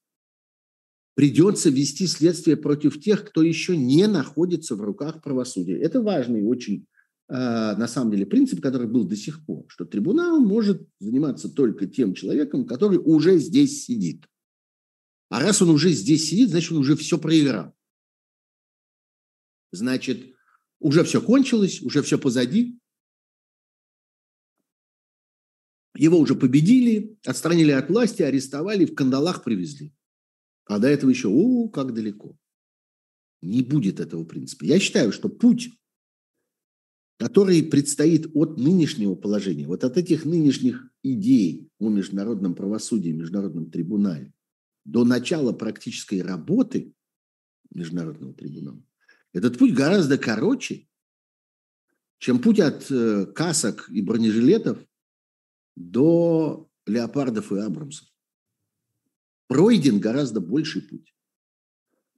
Придется вести следствие против тех, кто еще не находится в руках правосудия. Это важный очень, э, на самом деле, принцип, который был до сих пор, что трибунал может заниматься только тем человеком, который уже здесь сидит. А раз он уже здесь сидит, значит, он уже все проиграл. Значит, уже все кончилось, уже все позади. Его уже победили, отстранили от власти, арестовали, в кандалах привезли. А до этого еще, о, как далеко. Не будет этого принципа. Я считаю, что путь, который предстоит от нынешнего положения, вот от этих нынешних идей о международном правосудии, международном трибунале, до начала практической работы Международного трибунала, этот путь гораздо короче, чем путь от э, касок и бронежилетов до леопардов и абрамсов. Пройден гораздо больший путь.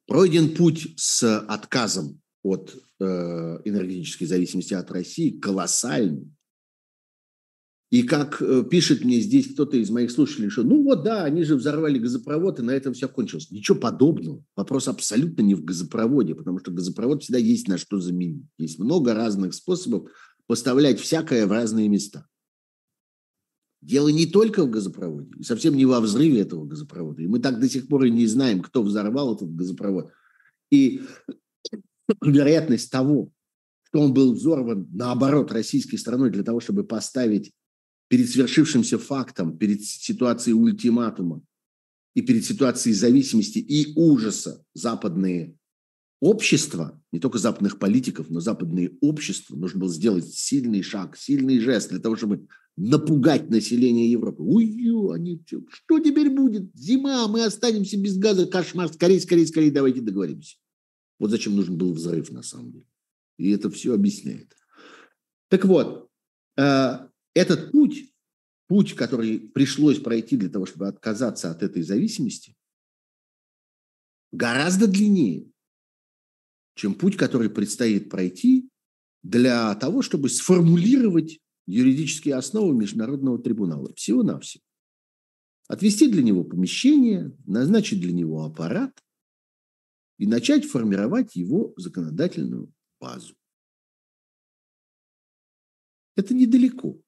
Пройден путь с отказом от э, энергетической зависимости от России колоссальный. И как э, пишет мне здесь кто-то из моих слушателей, что ну вот да, они же взорвали газопровод, и на этом все кончилось. Ничего подобного. Вопрос абсолютно не в газопроводе, потому что газопровод всегда есть на что заменить. Есть много разных способов поставлять всякое в разные места. Дело не только в газопроводе, совсем не во взрыве этого газопровода. И мы так до сих пор и не знаем, кто взорвал этот газопровод. И вероятность того, что он был взорван, наоборот, российской страной для того, чтобы поставить перед свершившимся фактом, перед ситуацией ультиматума и перед ситуацией зависимости и ужаса западные общества, не только западных политиков, но западные общества, нужно было сделать сильный шаг, сильный жест для того, чтобы напугать население Европы. Ой, они, что теперь будет? Зима, мы останемся без газа, кошмар, скорее, скорее, скорее, давайте договоримся. Вот зачем нужен был взрыв на самом деле. И это все объясняет. Так вот, э, этот путь, путь, который пришлось пройти для того, чтобы отказаться от этой зависимости, гораздо длиннее, чем путь, который предстоит пройти для того, чтобы сформулировать юридические основы Международного трибунала. Всего-навсего. Отвести для него помещение, назначить для него аппарат и начать формировать его законодательную базу. Это недалеко.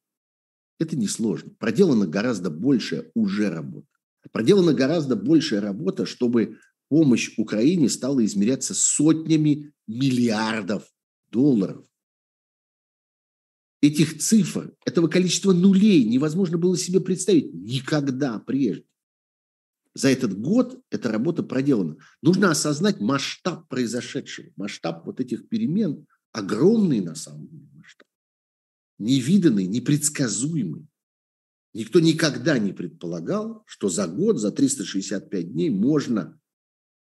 Это несложно. Проделана гораздо большая уже работа. Проделана гораздо большая работа, чтобы помощь Украине стала измеряться сотнями миллиардов долларов. Этих цифр, этого количества нулей невозможно было себе представить никогда прежде. За этот год эта работа проделана. Нужно осознать масштаб произошедшего, масштаб вот этих перемен, огромный на самом деле невиданный, непредсказуемый. Никто никогда не предполагал, что за год, за 365 дней можно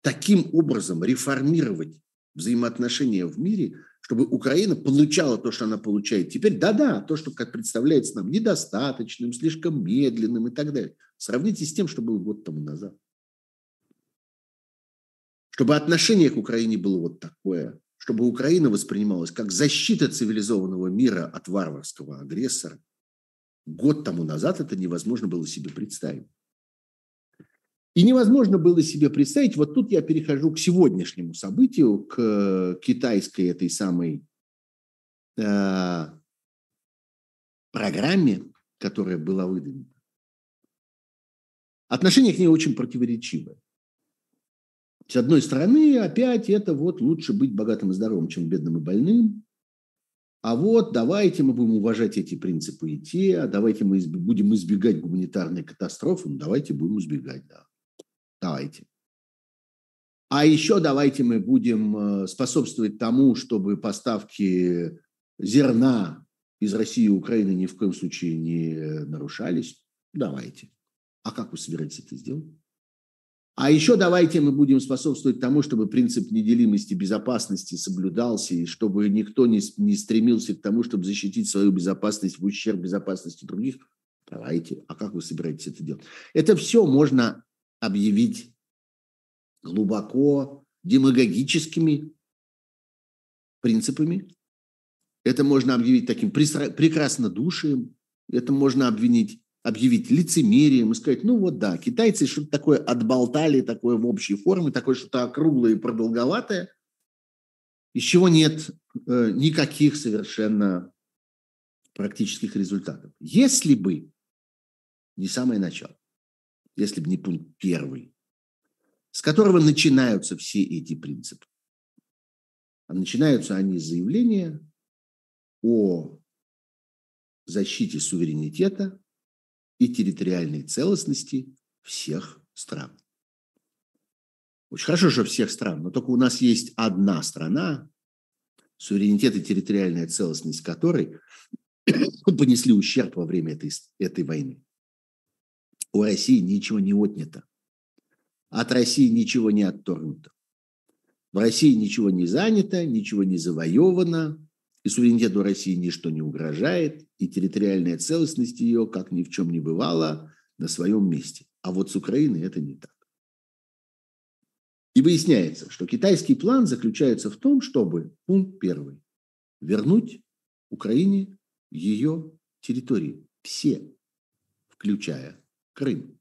таким образом реформировать взаимоотношения в мире, чтобы Украина получала то, что она получает теперь. Да-да, то, что как представляется нам недостаточным, слишком медленным и так далее. Сравните с тем, что было год тому назад. Чтобы отношение к Украине было вот такое, чтобы Украина воспринималась как защита цивилизованного мира от варварского агрессора, год тому назад это невозможно было себе представить. И невозможно было себе представить, вот тут я перехожу к сегодняшнему событию, к китайской этой самой э, программе, которая была выдвинута. Отношение к ней очень противоречивое. С одной стороны, опять это вот лучше быть богатым и здоровым, чем бедным и больным. А вот давайте мы будем уважать эти принципы и те, а давайте мы изб... будем избегать гуманитарной катастрофы. Ну, давайте будем избегать, да. Давайте. А еще давайте мы будем э, способствовать тому, чтобы поставки зерна из России и Украины ни в коем случае не нарушались. Давайте. А как вы собираетесь это сделать? А еще давайте мы будем способствовать тому, чтобы принцип неделимости безопасности соблюдался, и чтобы никто не, не стремился к тому, чтобы защитить свою безопасность в ущерб безопасности других. Давайте. А как вы собираетесь это делать? Это все можно объявить глубоко демагогическими принципами. Это можно объявить таким прекраснодушием. Это можно обвинить объявить лицемерием и сказать, ну вот да, китайцы что-то такое отболтали, такое в общей форме, такое что-то округлое и продолговатое, из чего нет э, никаких совершенно практических результатов. Если бы не самое начало, если бы не пункт первый, с которого начинаются все эти принципы. А начинаются они с заявления о защите суверенитета и территориальной целостности всех стран. Очень хорошо, что всех стран, но только у нас есть одна страна, суверенитет и территориальная целостность которой понесли ущерб во время этой, этой войны. У России ничего не отнято. От России ничего не отторгнуто. В России ничего не занято, ничего не завоевано, и суверенитету России ничто не угрожает, и территориальная целостность ее, как ни в чем не бывало, на своем месте. А вот с Украиной это не так. И выясняется, что китайский план заключается в том, чтобы, пункт первый, вернуть Украине ее территории, Все, включая Крым.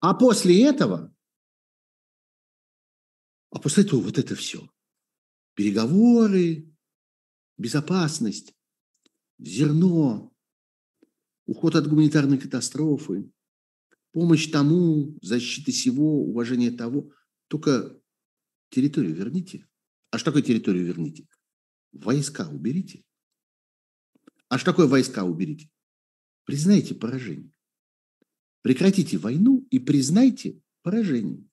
А после этого, а после этого вот это все. Переговоры, безопасность, зерно, уход от гуманитарной катастрофы, помощь тому, защита сего, уважение того. Только территорию верните. А что такое территорию верните? Войска уберите. А что такое войска уберите? Признайте поражение. Прекратите войну и признайте поражение.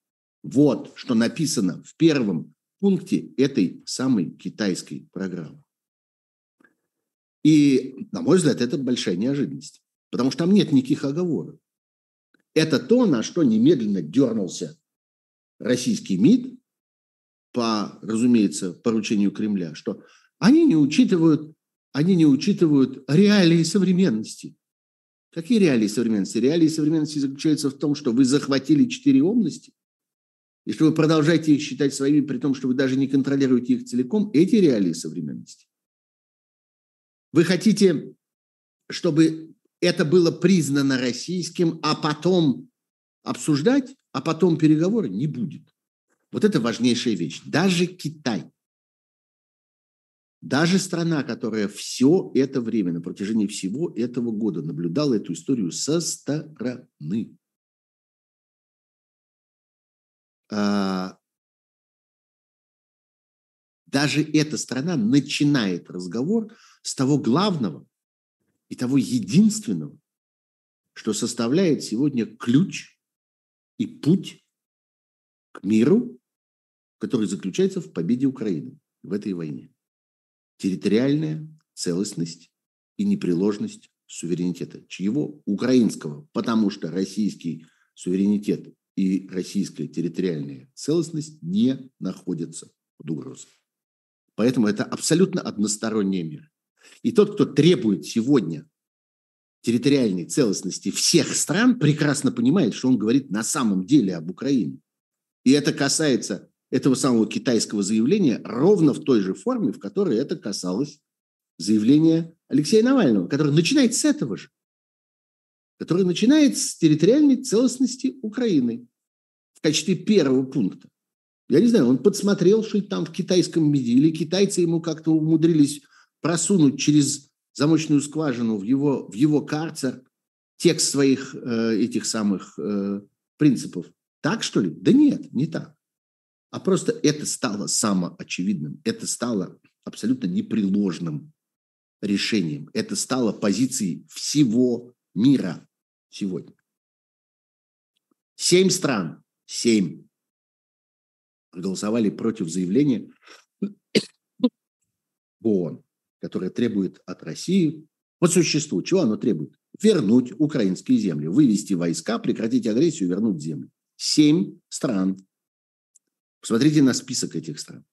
Вот что написано в первом пункте этой самой китайской программы. И, на мой взгляд, это большая неожиданность, потому что там нет никаких оговорок. Это то, на что немедленно дернулся российский МИД по, разумеется, поручению Кремля, что они не учитывают, они не учитывают реалии современности. Какие реалии современности? Реалии современности заключаются в том, что вы захватили четыре области, и что вы продолжаете их считать своими, при том, что вы даже не контролируете их целиком. Эти реалии современности. Вы хотите, чтобы это было признано российским, а потом обсуждать, а потом переговоры не будет. Вот это важнейшая вещь. Даже Китай, даже страна, которая все это время, на протяжении всего этого года наблюдала эту историю со стороны, а, даже эта страна начинает разговор с того главного и того единственного, что составляет сегодня ключ и путь к миру, который заключается в победе Украины в этой войне территориальная целостность и непреложность суверенитета. Чьего? Украинского. Потому что российский суверенитет и российская территориальная целостность не находятся под угрозой. Поэтому это абсолютно односторонний мир. И тот, кто требует сегодня территориальной целостности всех стран, прекрасно понимает, что он говорит на самом деле об Украине. И это касается этого самого китайского заявления ровно в той же форме, в которой это касалось заявления Алексея Навального, который начинает с этого же, который начинает с территориальной целостности Украины в качестве первого пункта. Я не знаю, он подсмотрел, что там в китайском МИДе, или китайцы ему как-то умудрились просунуть через замочную скважину в его, в его карцер текст своих э, этих самых э, принципов. Так, что ли? Да нет, не так а просто это стало самоочевидным, это стало абсолютно непреложным решением, это стало позицией всего мира сегодня. Семь стран, семь проголосовали против заявления ООН, которое требует от России, по существу, чего оно требует? Вернуть украинские земли, вывести войска, прекратить агрессию, вернуть земли. Семь стран Посмотрите на список этих стран.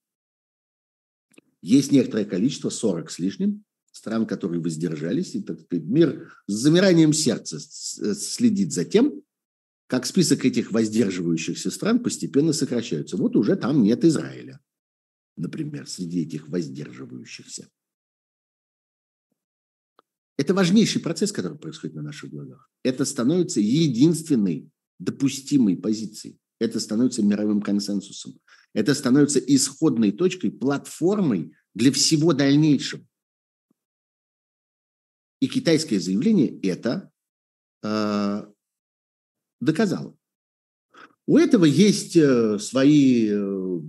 Есть некоторое количество, 40 с лишним, стран, которые воздержались, и так сказать, мир с замиранием сердца следит за тем, как список этих воздерживающихся стран постепенно сокращается. Вот уже там нет Израиля, например, среди этих воздерживающихся. Это важнейший процесс, который происходит на наших глазах. Это становится единственной допустимой позицией это становится мировым консенсусом. Это становится исходной точкой, платформой для всего дальнейшего. И китайское заявление это э, доказало. У этого есть э, свои э,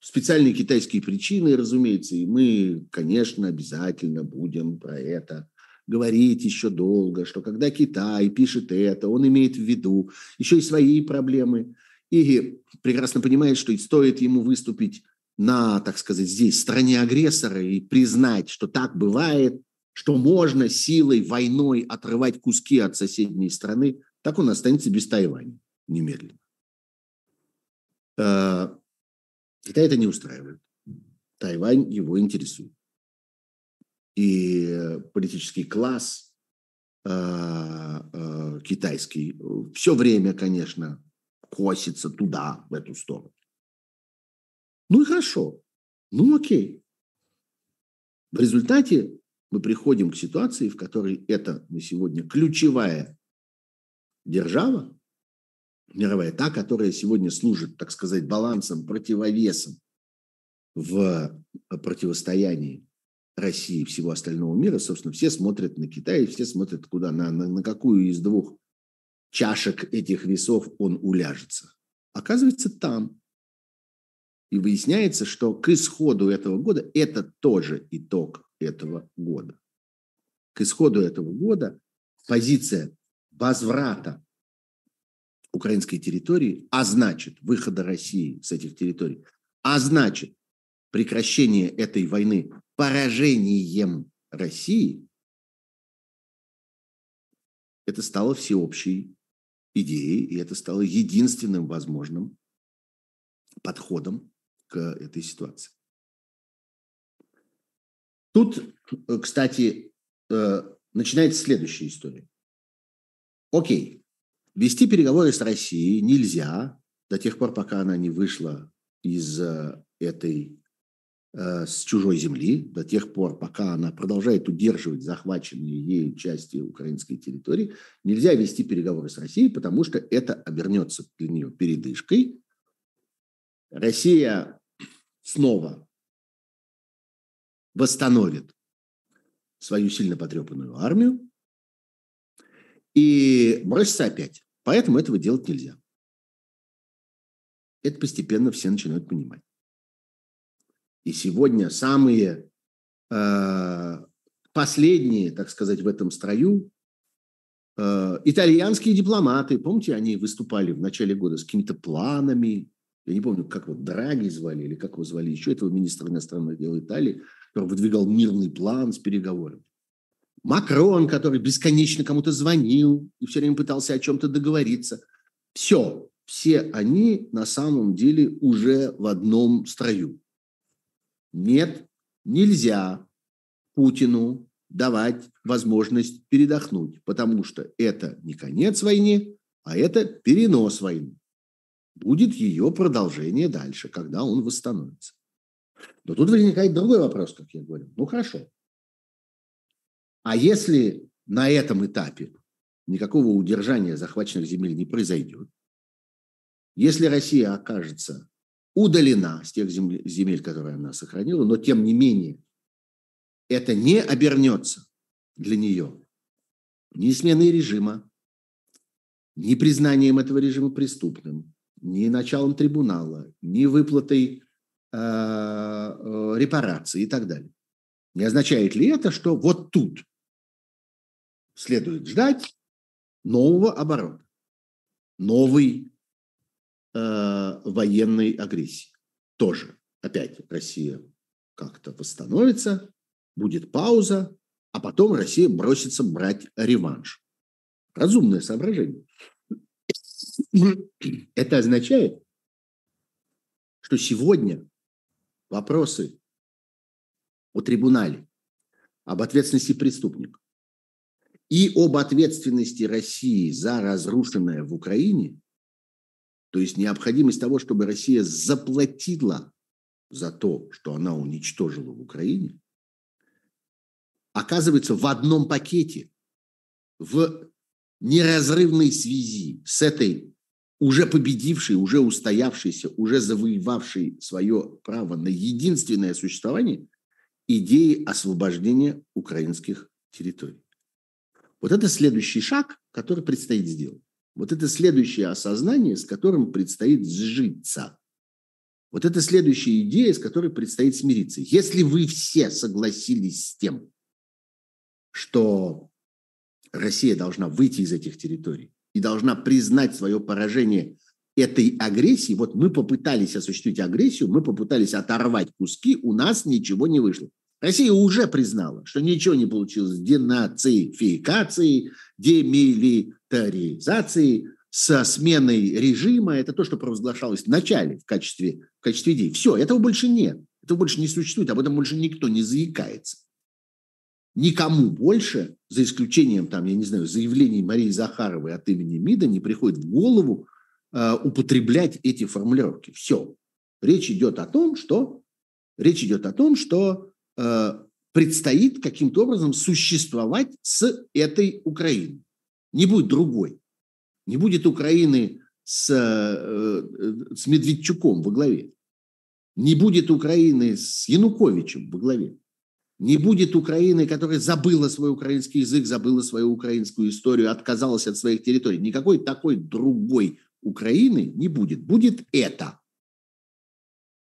специальные китайские причины, разумеется, и мы, конечно, обязательно будем про это говорить еще долго, что когда Китай пишет это, он имеет в виду еще и свои проблемы – и прекрасно понимает, что стоит ему выступить на, так сказать, здесь стороне агрессора и признать, что так бывает, что можно силой, войной отрывать куски от соседней страны, так он останется без Тайваня немедленно. Китай это не устраивает. Тайвань его интересует. И политический класс э, э, китайский все время, конечно, косится туда, в эту сторону. Ну и хорошо. Ну окей. В результате мы приходим к ситуации, в которой это на сегодня ключевая держава, мировая, та, которая сегодня служит, так сказать, балансом, противовесом в противостоянии России и всего остального мира, собственно, все смотрят на Китай, все смотрят куда, на, на, на какую из двух чашек этих весов он уляжется. Оказывается, там. И выясняется, что к исходу этого года, это тоже итог этого года. К исходу этого года позиция возврата украинской территории, а значит выхода России с этих территорий, а значит прекращение этой войны поражением России, это стало всеобщей идеей, и это стало единственным возможным подходом к этой ситуации. Тут, кстати, э, начинается следующая история. Окей, вести переговоры с Россией нельзя до тех пор, пока она не вышла из э, этой Э, с чужой земли до тех пор, пока она продолжает удерживать захваченные ею части украинской территории, нельзя вести переговоры с Россией, потому что это обернется для нее передышкой. Россия снова восстановит свою сильно потрепанную армию и бросится опять. Поэтому этого делать нельзя. Это постепенно все начинают понимать. И сегодня самые э, последние, так сказать, в этом строю э, итальянские дипломаты, помните, они выступали в начале года с какими-то планами, я не помню, как вот Драги звали или как его звали еще, этого министра иностранных дел Италии, который выдвигал мирный план с переговорами. Макрон, который бесконечно кому-то звонил и все время пытался о чем-то договориться. Все, все они на самом деле уже в одном строю. Нет, нельзя Путину давать возможность передохнуть, потому что это не конец войны, а это перенос войны. Будет ее продолжение дальше, когда он восстановится. Но тут возникает другой вопрос, как я говорю. Ну хорошо. А если на этом этапе никакого удержания захваченных земель не произойдет, если Россия окажется удалена с тех земель, земель, которые она сохранила, но тем не менее это не обернется для нее ни сменой режима, ни признанием этого режима преступным, ни началом трибунала, ни выплатой э, э, репараций и так далее. Не означает ли это, что вот тут следует ждать нового оборота, новый Э, военной агрессии. Тоже, опять, Россия как-то восстановится, будет пауза, а потом Россия бросится брать реванш. Разумное соображение. Это означает, что сегодня вопросы о трибунале, об ответственности преступников и об ответственности России за разрушенное в Украине то есть необходимость того, чтобы Россия заплатила за то, что она уничтожила в Украине, оказывается в одном пакете, в неразрывной связи с этой уже победившей, уже устоявшейся, уже завоевавшей свое право на единственное существование идеи освобождения украинских территорий. Вот это следующий шаг, который предстоит сделать. Вот это следующее осознание, с которым предстоит сжиться. Вот это следующая идея, с которой предстоит смириться. Если вы все согласились с тем, что Россия должна выйти из этих территорий и должна признать свое поражение этой агрессии, вот мы попытались осуществить агрессию, мы попытались оторвать куски, у нас ничего не вышло. Россия уже признала, что ничего не получилось с денацификацией, демилитаризацией, со сменой режима. Это то, что провозглашалось в начале в качестве, в качестве идеи. Все, этого больше нет. Этого больше не существует, об этом больше никто не заикается. Никому больше, за исключением, там, я не знаю, заявлений Марии Захаровой от имени МИДа, не приходит в голову э, употреблять эти формулировки. Все. Речь идет о том, что, речь идет о том, что предстоит каким-то образом существовать с этой Украиной. Не будет другой. Не будет Украины с, э, с Медведчуком во главе. Не будет Украины с Януковичем во главе. Не будет Украины, которая забыла свой украинский язык, забыла свою украинскую историю, отказалась от своих территорий. Никакой такой другой Украины не будет. Будет это.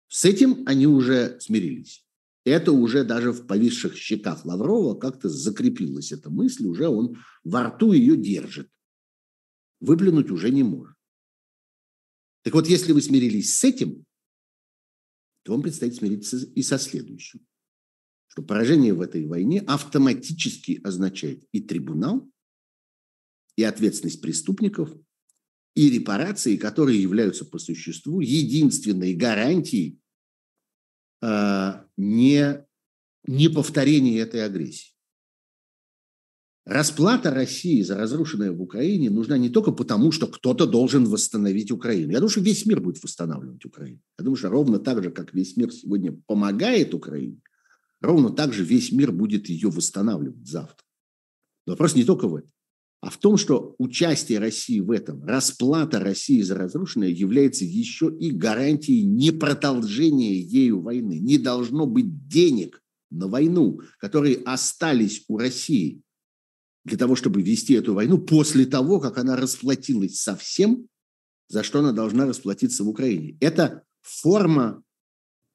С этим они уже смирились. Это уже даже в повисших щеках Лаврова как-то закрепилась эта мысль, уже он во рту ее держит. Выплюнуть уже не может. Так вот, если вы смирились с этим, то вам предстоит смириться и со следующим. Что поражение в этой войне автоматически означает и трибунал, и ответственность преступников, и репарации, которые являются по существу единственной гарантией не, не повторения этой агрессии. Расплата России за разрушенное в Украине нужна не только потому, что кто-то должен восстановить Украину. Я думаю, что весь мир будет восстанавливать Украину. Я думаю, что ровно так же, как весь мир сегодня помогает Украине, ровно так же весь мир будет ее восстанавливать завтра. Но вопрос не только в этом, а в том, что участие России в этом, расплата России за разрушенное является еще и гарантией непродолжения ею войны. Не должно быть денег на войну, которые остались у России – для того, чтобы вести эту войну после того, как она расплатилась со всем, за что она должна расплатиться в Украине. Это форма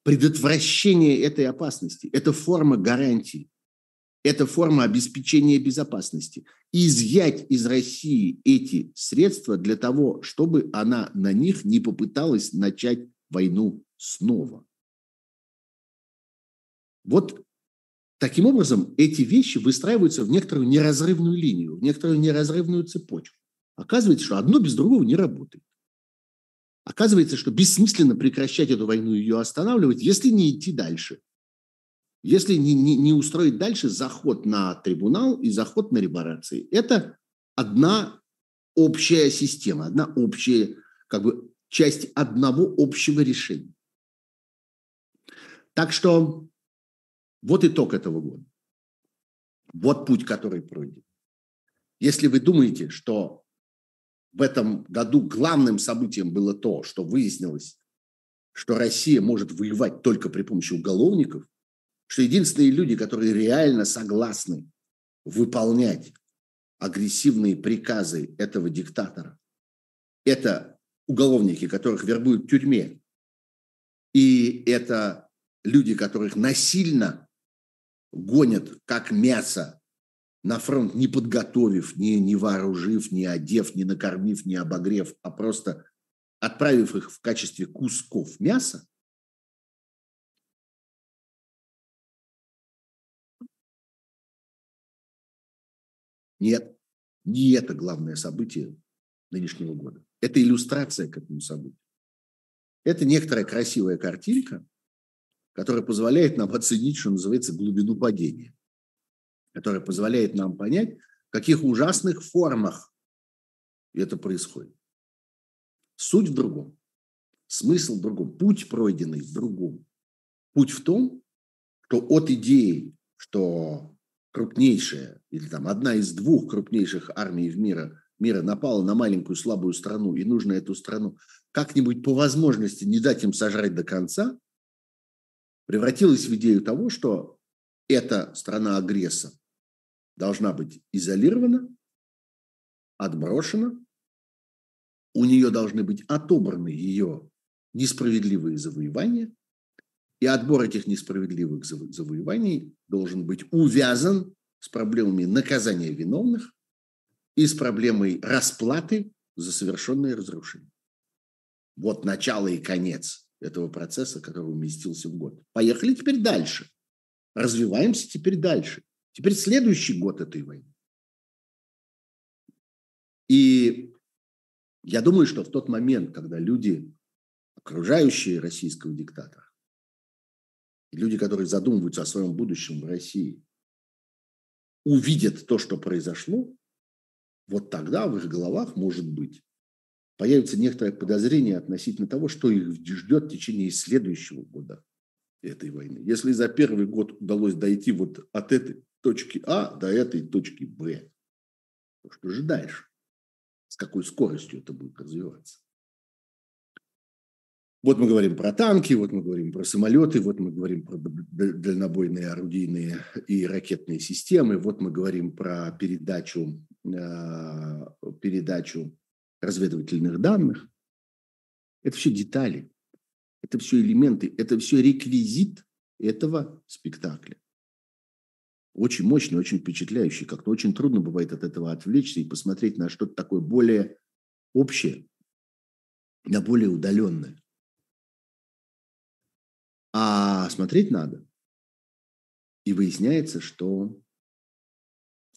предотвращения этой опасности, это форма гарантии, это форма обеспечения безопасности. изъять из России эти средства для того, чтобы она на них не попыталась начать войну снова. Вот Таким образом, эти вещи выстраиваются в некоторую неразрывную линию, в некоторую неразрывную цепочку. Оказывается, что одно без другого не работает. Оказывается, что бессмысленно прекращать эту войну и ее останавливать, если не идти дальше. Если не, не, не устроить дальше заход на трибунал и заход на репарации. Это одна общая система, одна общая, как бы часть одного общего решения. Так что вот итог этого года. Вот путь, который пройден. Если вы думаете, что в этом году главным событием было то, что выяснилось, что Россия может воевать только при помощи уголовников, что единственные люди, которые реально согласны выполнять агрессивные приказы этого диктатора, это уголовники, которых вербуют в тюрьме, и это люди, которых насильно гонят как мясо на фронт, не подготовив, не, не вооружив, не одев, не накормив, не обогрев, а просто отправив их в качестве кусков мяса, Нет, не это главное событие нынешнего года. Это иллюстрация к этому событию. Это некоторая красивая картинка, которая позволяет нам оценить, что называется, глубину падения, которая позволяет нам понять, в каких ужасных формах это происходит. Суть в другом, смысл в другом, путь пройденный в другом. Путь в том, что от идеи, что крупнейшая или там одна из двух крупнейших армий в мира, мира напала на маленькую слабую страну, и нужно эту страну как-нибудь по возможности не дать им сожрать до конца – превратилась в идею того, что эта страна-агрессор должна быть изолирована, отброшена, у нее должны быть отобраны ее несправедливые завоевания, и отбор этих несправедливых завоеваний должен быть увязан с проблемами наказания виновных и с проблемой расплаты за совершенные разрушения. Вот начало и конец этого процесса, который уместился в год. Поехали теперь дальше. Развиваемся теперь дальше. Теперь следующий год этой войны. И я думаю, что в тот момент, когда люди, окружающие российского диктатора, люди, которые задумываются о своем будущем в России, увидят то, что произошло, вот тогда в их головах, может быть, появится некоторое подозрение относительно того, что их ждет в течение следующего года. этой войны. Если за первый год удалось дойти вот от этой точки А до этой точки Б, то что же дальше? С какой скоростью это будет развиваться? Вот мы говорим про танки, вот мы говорим про самолеты, вот мы говорим про дальнобойные орудийные и ракетные системы, вот мы говорим про передачу, э, передачу разведывательных данных. Это все детали, это все элементы, это все реквизит этого спектакля. Очень мощный, очень впечатляющий. Как-то очень трудно бывает от этого отвлечься и посмотреть на что-то такое более общее, на более удаленное. А смотреть надо. И выясняется, что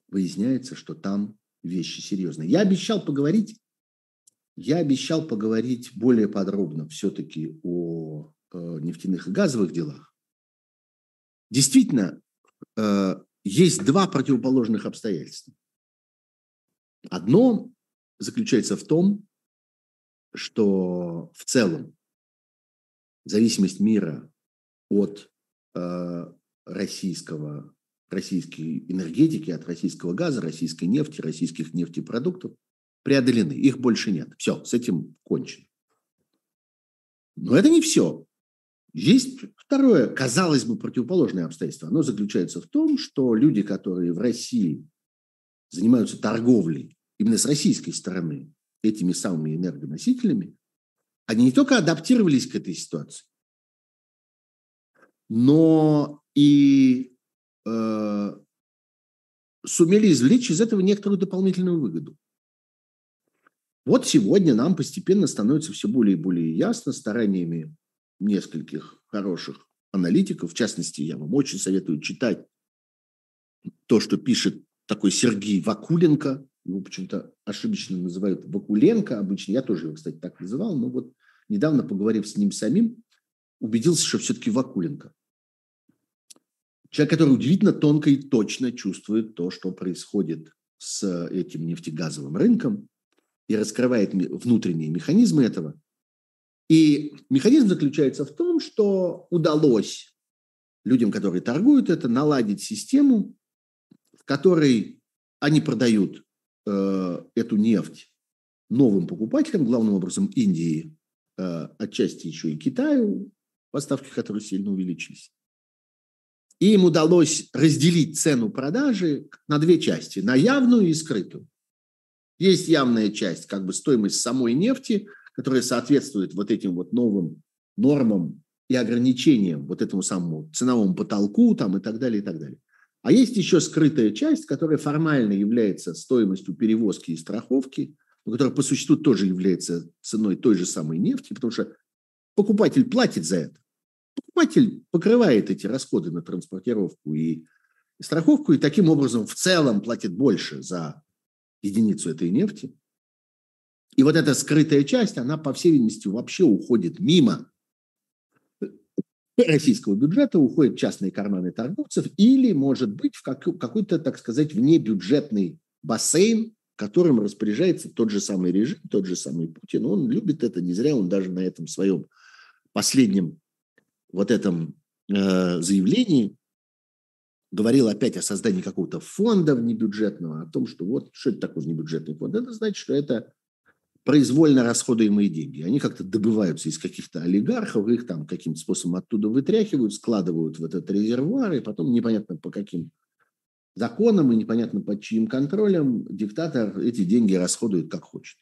выясняется, что там вещи серьезные. Я обещал поговорить, я обещал поговорить более подробно все-таки о э, нефтяных и газовых делах. Действительно, э, есть два противоположных обстоятельства. Одно заключается в том, что в целом зависимость мира от э, российского, российской энергетики, от российского газа, российской нефти, российских нефтепродуктов преодолены. Их больше нет. Все, с этим кончено. Но это не все. Есть второе, казалось бы, противоположное обстоятельство. Оно заключается в том, что люди, которые в России занимаются торговлей именно с российской стороны этими самыми энергоносителями, они не только адаптировались к этой ситуации, но и э, сумели извлечь из этого некоторую дополнительную выгоду. Вот сегодня нам постепенно становится все более и более ясно стараниями нескольких хороших аналитиков, в частности, я вам очень советую читать то, что пишет такой Сергей Вакуленко, его почему-то ошибочно называют Вакуленко обычно, я тоже его, кстати, так называл, но вот недавно, поговорив с ним самим, убедился, что все-таки Вакуленко. Человек, который удивительно тонко и точно чувствует то, что происходит с этим нефтегазовым рынком и раскрывает внутренние механизмы этого. И механизм заключается в том, что удалось людям, которые торгуют это, наладить систему, в которой они продают э, эту нефть новым покупателям, главным образом Индии, э, отчасти еще и Китаю, поставки которых сильно увеличились. И им удалось разделить цену продажи на две части, на явную и скрытую. Есть явная часть, как бы стоимость самой нефти, которая соответствует вот этим вот новым нормам и ограничениям, вот этому самому ценовому потолку там и так далее, и так далее. А есть еще скрытая часть, которая формально является стоимостью перевозки и страховки, но которая по существу тоже является ценой той же самой нефти, потому что покупатель платит за это. Покупатель покрывает эти расходы на транспортировку и страховку, и таким образом в целом платит больше за единицу этой нефти. И вот эта скрытая часть, она, по всей видимости, вообще уходит мимо российского бюджета, уходит в частные карманы торговцев или, может быть, в какой-то, так сказать, внебюджетный бассейн, которым распоряжается тот же самый режим, тот же самый Путин. Он любит это, не зря он даже на этом своем последнем вот этом э, заявлении говорил опять о создании какого-то фонда внебюджетного, о том, что вот что это такое внебюджетный фонд. Это значит, что это произвольно расходуемые деньги. Они как-то добываются из каких-то олигархов, их там каким-то способом оттуда вытряхивают, складывают в этот резервуар, и потом непонятно по каким законам и непонятно под чьим контролем диктатор эти деньги расходует как хочет.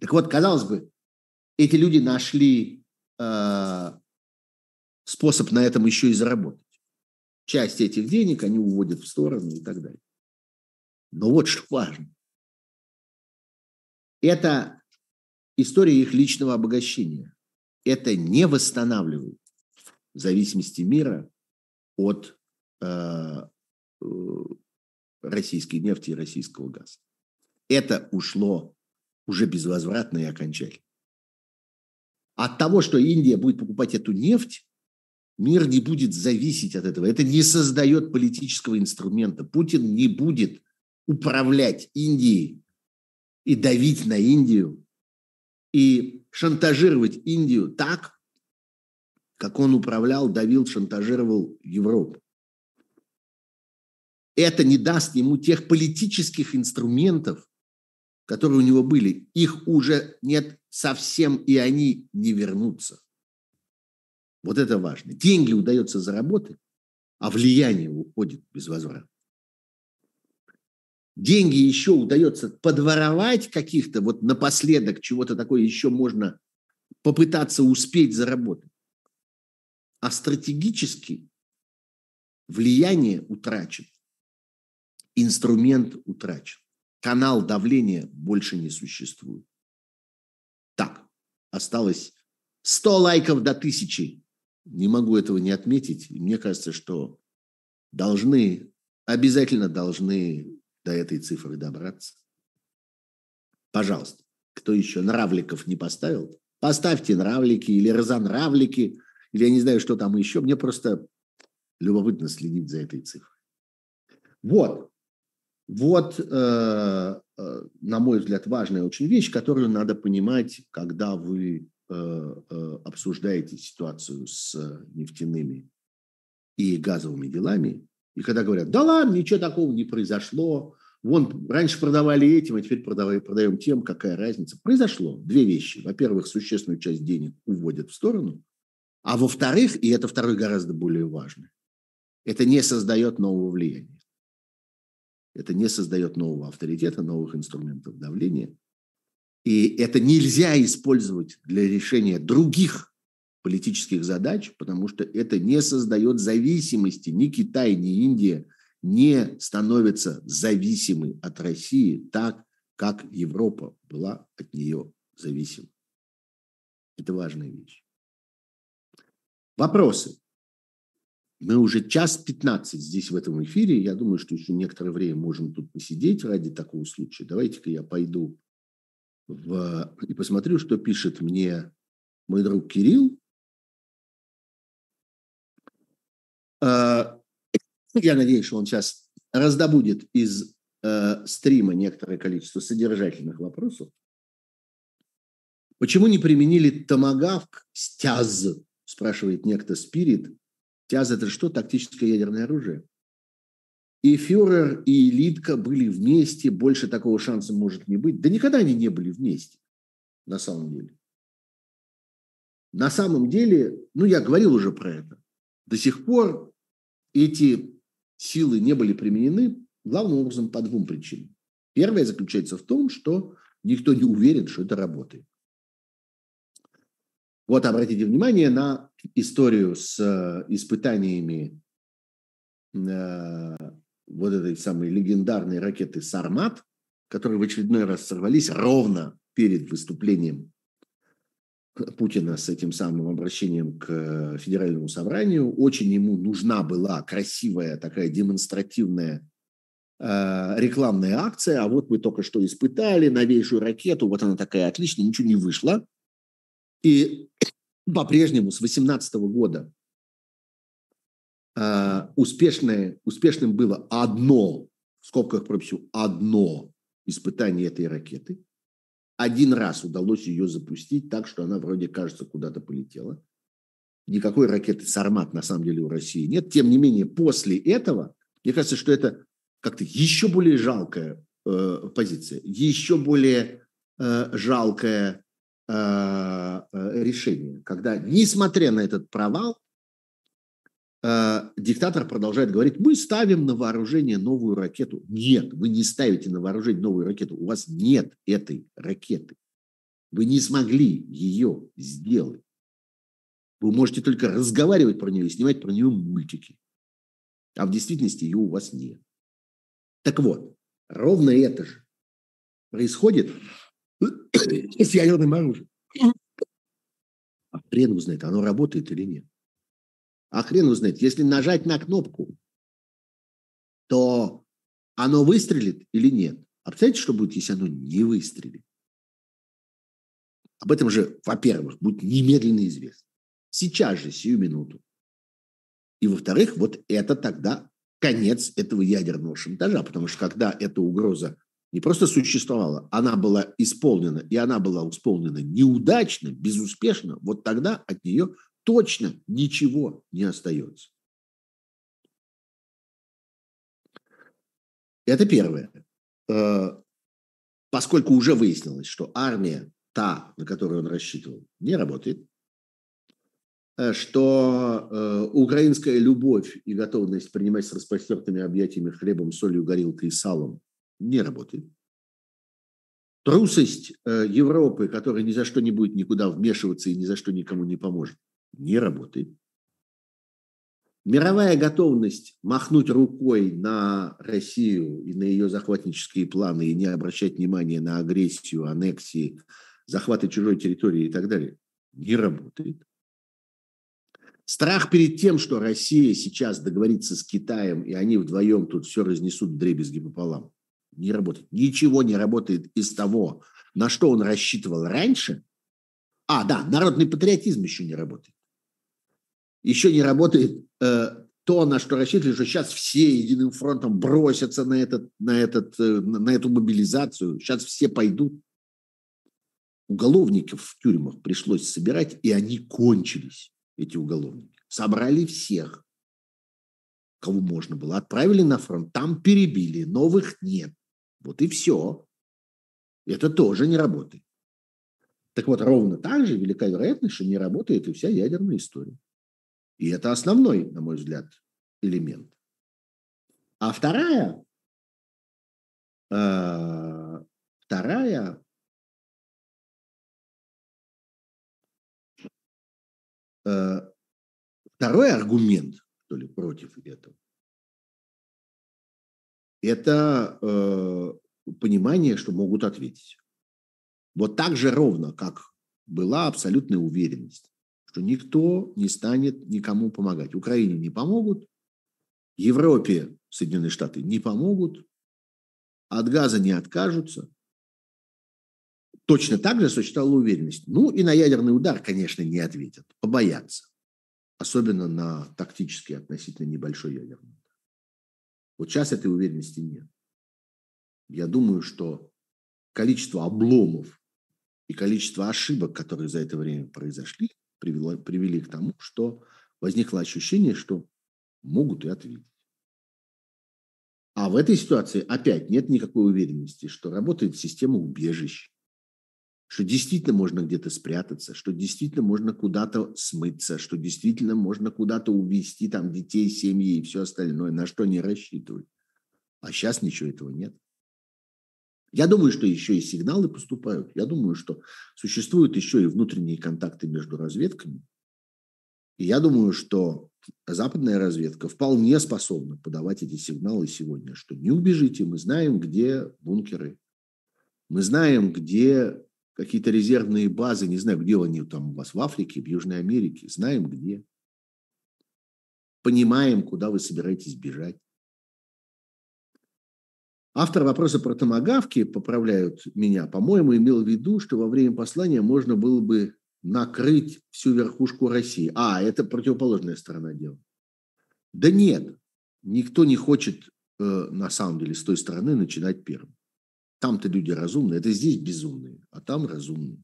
Так вот, казалось бы, эти люди нашли э, способ на этом еще и заработать. Часть этих денег они уводят в сторону и так далее. Но вот что важно. Это история их личного обогащения. Это не восстанавливает зависимости мира от э, э, российской нефти и российского газа. Это ушло уже безвозвратно и окончательно. От того, что Индия будет покупать эту нефть, мир не будет зависеть от этого. Это не создает политического инструмента. Путин не будет управлять Индией и давить на Индию, и шантажировать Индию так, как он управлял, давил, шантажировал Европу. Это не даст ему тех политических инструментов, которые у него были. Их уже нет совсем, и они не вернутся. Вот это важно. Деньги удается заработать, а влияние уходит без возврата. Деньги еще удается подворовать каких-то, вот напоследок чего-то такое еще можно попытаться успеть заработать. А стратегически влияние утрачено, инструмент утрачен, канал давления больше не существует. Так, осталось 100 лайков до тысячи не могу этого не отметить. И мне кажется, что должны, обязательно должны до этой цифры добраться. Пожалуйста, кто еще нравликов не поставил, поставьте нравлики или разонравлики, или я не знаю, что там еще. Мне просто любопытно следить за этой цифрой. Вот. Вот, э, э, на мой взгляд, важная очень вещь, которую надо понимать, когда вы обсуждаете ситуацию с нефтяными и газовыми делами, и когда говорят, да ладно, ничего такого не произошло, вон раньше продавали этим, а теперь продаем, продаем тем, какая разница. Произошло две вещи. Во-первых, существенную часть денег уводят в сторону, а во-вторых, и это второй гораздо более важный, это не создает нового влияния. Это не создает нового авторитета, новых инструментов давления – и это нельзя использовать для решения других политических задач, потому что это не создает зависимости. Ни Китай, ни Индия не становятся зависимы от России так, как Европа была от нее зависима. Это важная вещь. Вопросы. Мы уже час 15 здесь в этом эфире. Я думаю, что еще некоторое время можем тут посидеть ради такого случая. Давайте-ка я пойду в, и посмотрю, что пишет мне мой друг Кирилл. А, я надеюсь, что он сейчас раздобудет из э, стрима некоторое количество содержательных вопросов. Почему не применили томагавк стяз, спрашивает некто Спирит. Стяз – это что? Тактическое ядерное оружие. И фюрер, и элитка были вместе, больше такого шанса может не быть. Да никогда они не были вместе, на самом деле. На самом деле, ну я говорил уже про это, до сих пор эти силы не были применены главным образом по двум причинам. Первая заключается в том, что никто не уверен, что это работает. Вот обратите внимание на историю с э, испытаниями э, вот этой самой легендарной ракеты «Сармат», которые в очередной раз сорвались ровно перед выступлением Путина с этим самым обращением к федеральному собранию. Очень ему нужна была красивая такая демонстративная э, рекламная акция, а вот мы только что испытали новейшую ракету, вот она такая отличная, ничего не вышло. И по-прежнему с 2018 года а, успешное, успешным было одно, в скобках пропишу, одно испытание этой ракеты. Один раз удалось ее запустить так, что она вроде, кажется, куда-то полетела. Никакой ракеты «Сармат» на самом деле у России нет. Тем не менее, после этого, мне кажется, что это как-то еще более жалкая э, позиция, еще более э, жалкое э, э решение, когда, несмотря на этот провал, э, диктатор продолжает говорить, мы ставим на вооружение новую ракету. Нет, вы не ставите на вооружение новую ракету. У вас нет этой ракеты. Вы не смогли ее сделать. Вы можете только разговаривать про нее и снимать про нее мультики. А в действительности ее у вас нет. Так вот, ровно это же происходит с ядерным оружием. А хрен узнает, оно работает или нет. А хрен узнает, если нажать на кнопку, то оно выстрелит или нет. А представляете, что будет, если оно не выстрелит? Об этом же, во-первых, будет немедленно известно. Сейчас же, сию минуту. И, во-вторых, вот это тогда конец этого ядерного шантажа, потому что когда эта угроза не просто существовала, она была исполнена, и она была исполнена неудачно, безуспешно, вот тогда от нее точно ничего не остается. Это первое. Э, поскольку уже выяснилось, что армия, та, на которую он рассчитывал, не работает, э, что э, украинская любовь и готовность принимать с распростертыми объятиями хлебом, солью, горилкой и салом не работает. Трусость Европы, которая ни за что не будет никуда вмешиваться и ни за что никому не поможет, не работает. Мировая готовность махнуть рукой на Россию и на ее захватнические планы и не обращать внимания на агрессию, аннексии, захваты чужой территории и так далее, не работает. Страх перед тем, что Россия сейчас договорится с Китаем, и они вдвоем тут все разнесут дребезги пополам, не работает. Ничего не работает из того, на что он рассчитывал раньше. А, да, народный патриотизм еще не работает еще не работает э, то, на что рассчитывали, что сейчас все единым фронтом бросятся на, этот, на, этот, э, на эту мобилизацию, сейчас все пойдут. Уголовников в тюрьмах пришлось собирать, и они кончились, эти уголовники. Собрали всех, кого можно было, отправили на фронт, там перебили, новых нет. Вот и все. Это тоже не работает. Так вот, ровно так же велика вероятность, что не работает и вся ядерная история. И это основной, на мой взгляд, элемент. А вторая, э, вторая э, второй аргумент, что ли, против этого, это э, понимание, что могут ответить. Вот так же ровно, как была абсолютная уверенность что никто не станет никому помогать. Украине не помогут, Европе Соединенные Штаты не помогут, от газа не откажутся. Точно так же существовала уверенность. Ну и на ядерный удар, конечно, не ответят, побоятся. Особенно на тактически относительно небольшой ядерный удар. Вот сейчас этой уверенности нет. Я думаю, что количество обломов и количество ошибок, которые за это время произошли, привело, привели к тому, что возникло ощущение, что могут и ответить. А в этой ситуации опять нет никакой уверенности, что работает система убежищ, что действительно можно где-то спрятаться, что действительно можно куда-то смыться, что действительно можно куда-то увезти там детей, семьи и все остальное, на что не рассчитывать. А сейчас ничего этого нет. Я думаю, что еще и сигналы поступают. Я думаю, что существуют еще и внутренние контакты между разведками. И я думаю, что западная разведка вполне способна подавать эти сигналы сегодня, что не убежите, мы знаем, где бункеры, мы знаем, где какие-то резервные базы, не знаю, где они там у вас в Африке, в Южной Америке, знаем где. Понимаем, куда вы собираетесь бежать. Автор вопроса про томогавки, поправляют меня, по-моему, имел в виду, что во время послания можно было бы накрыть всю верхушку России. А, это противоположная сторона дела. Да нет, никто не хочет э, на самом деле с той стороны начинать первым. Там-то люди разумные, это здесь безумные, а там разумные.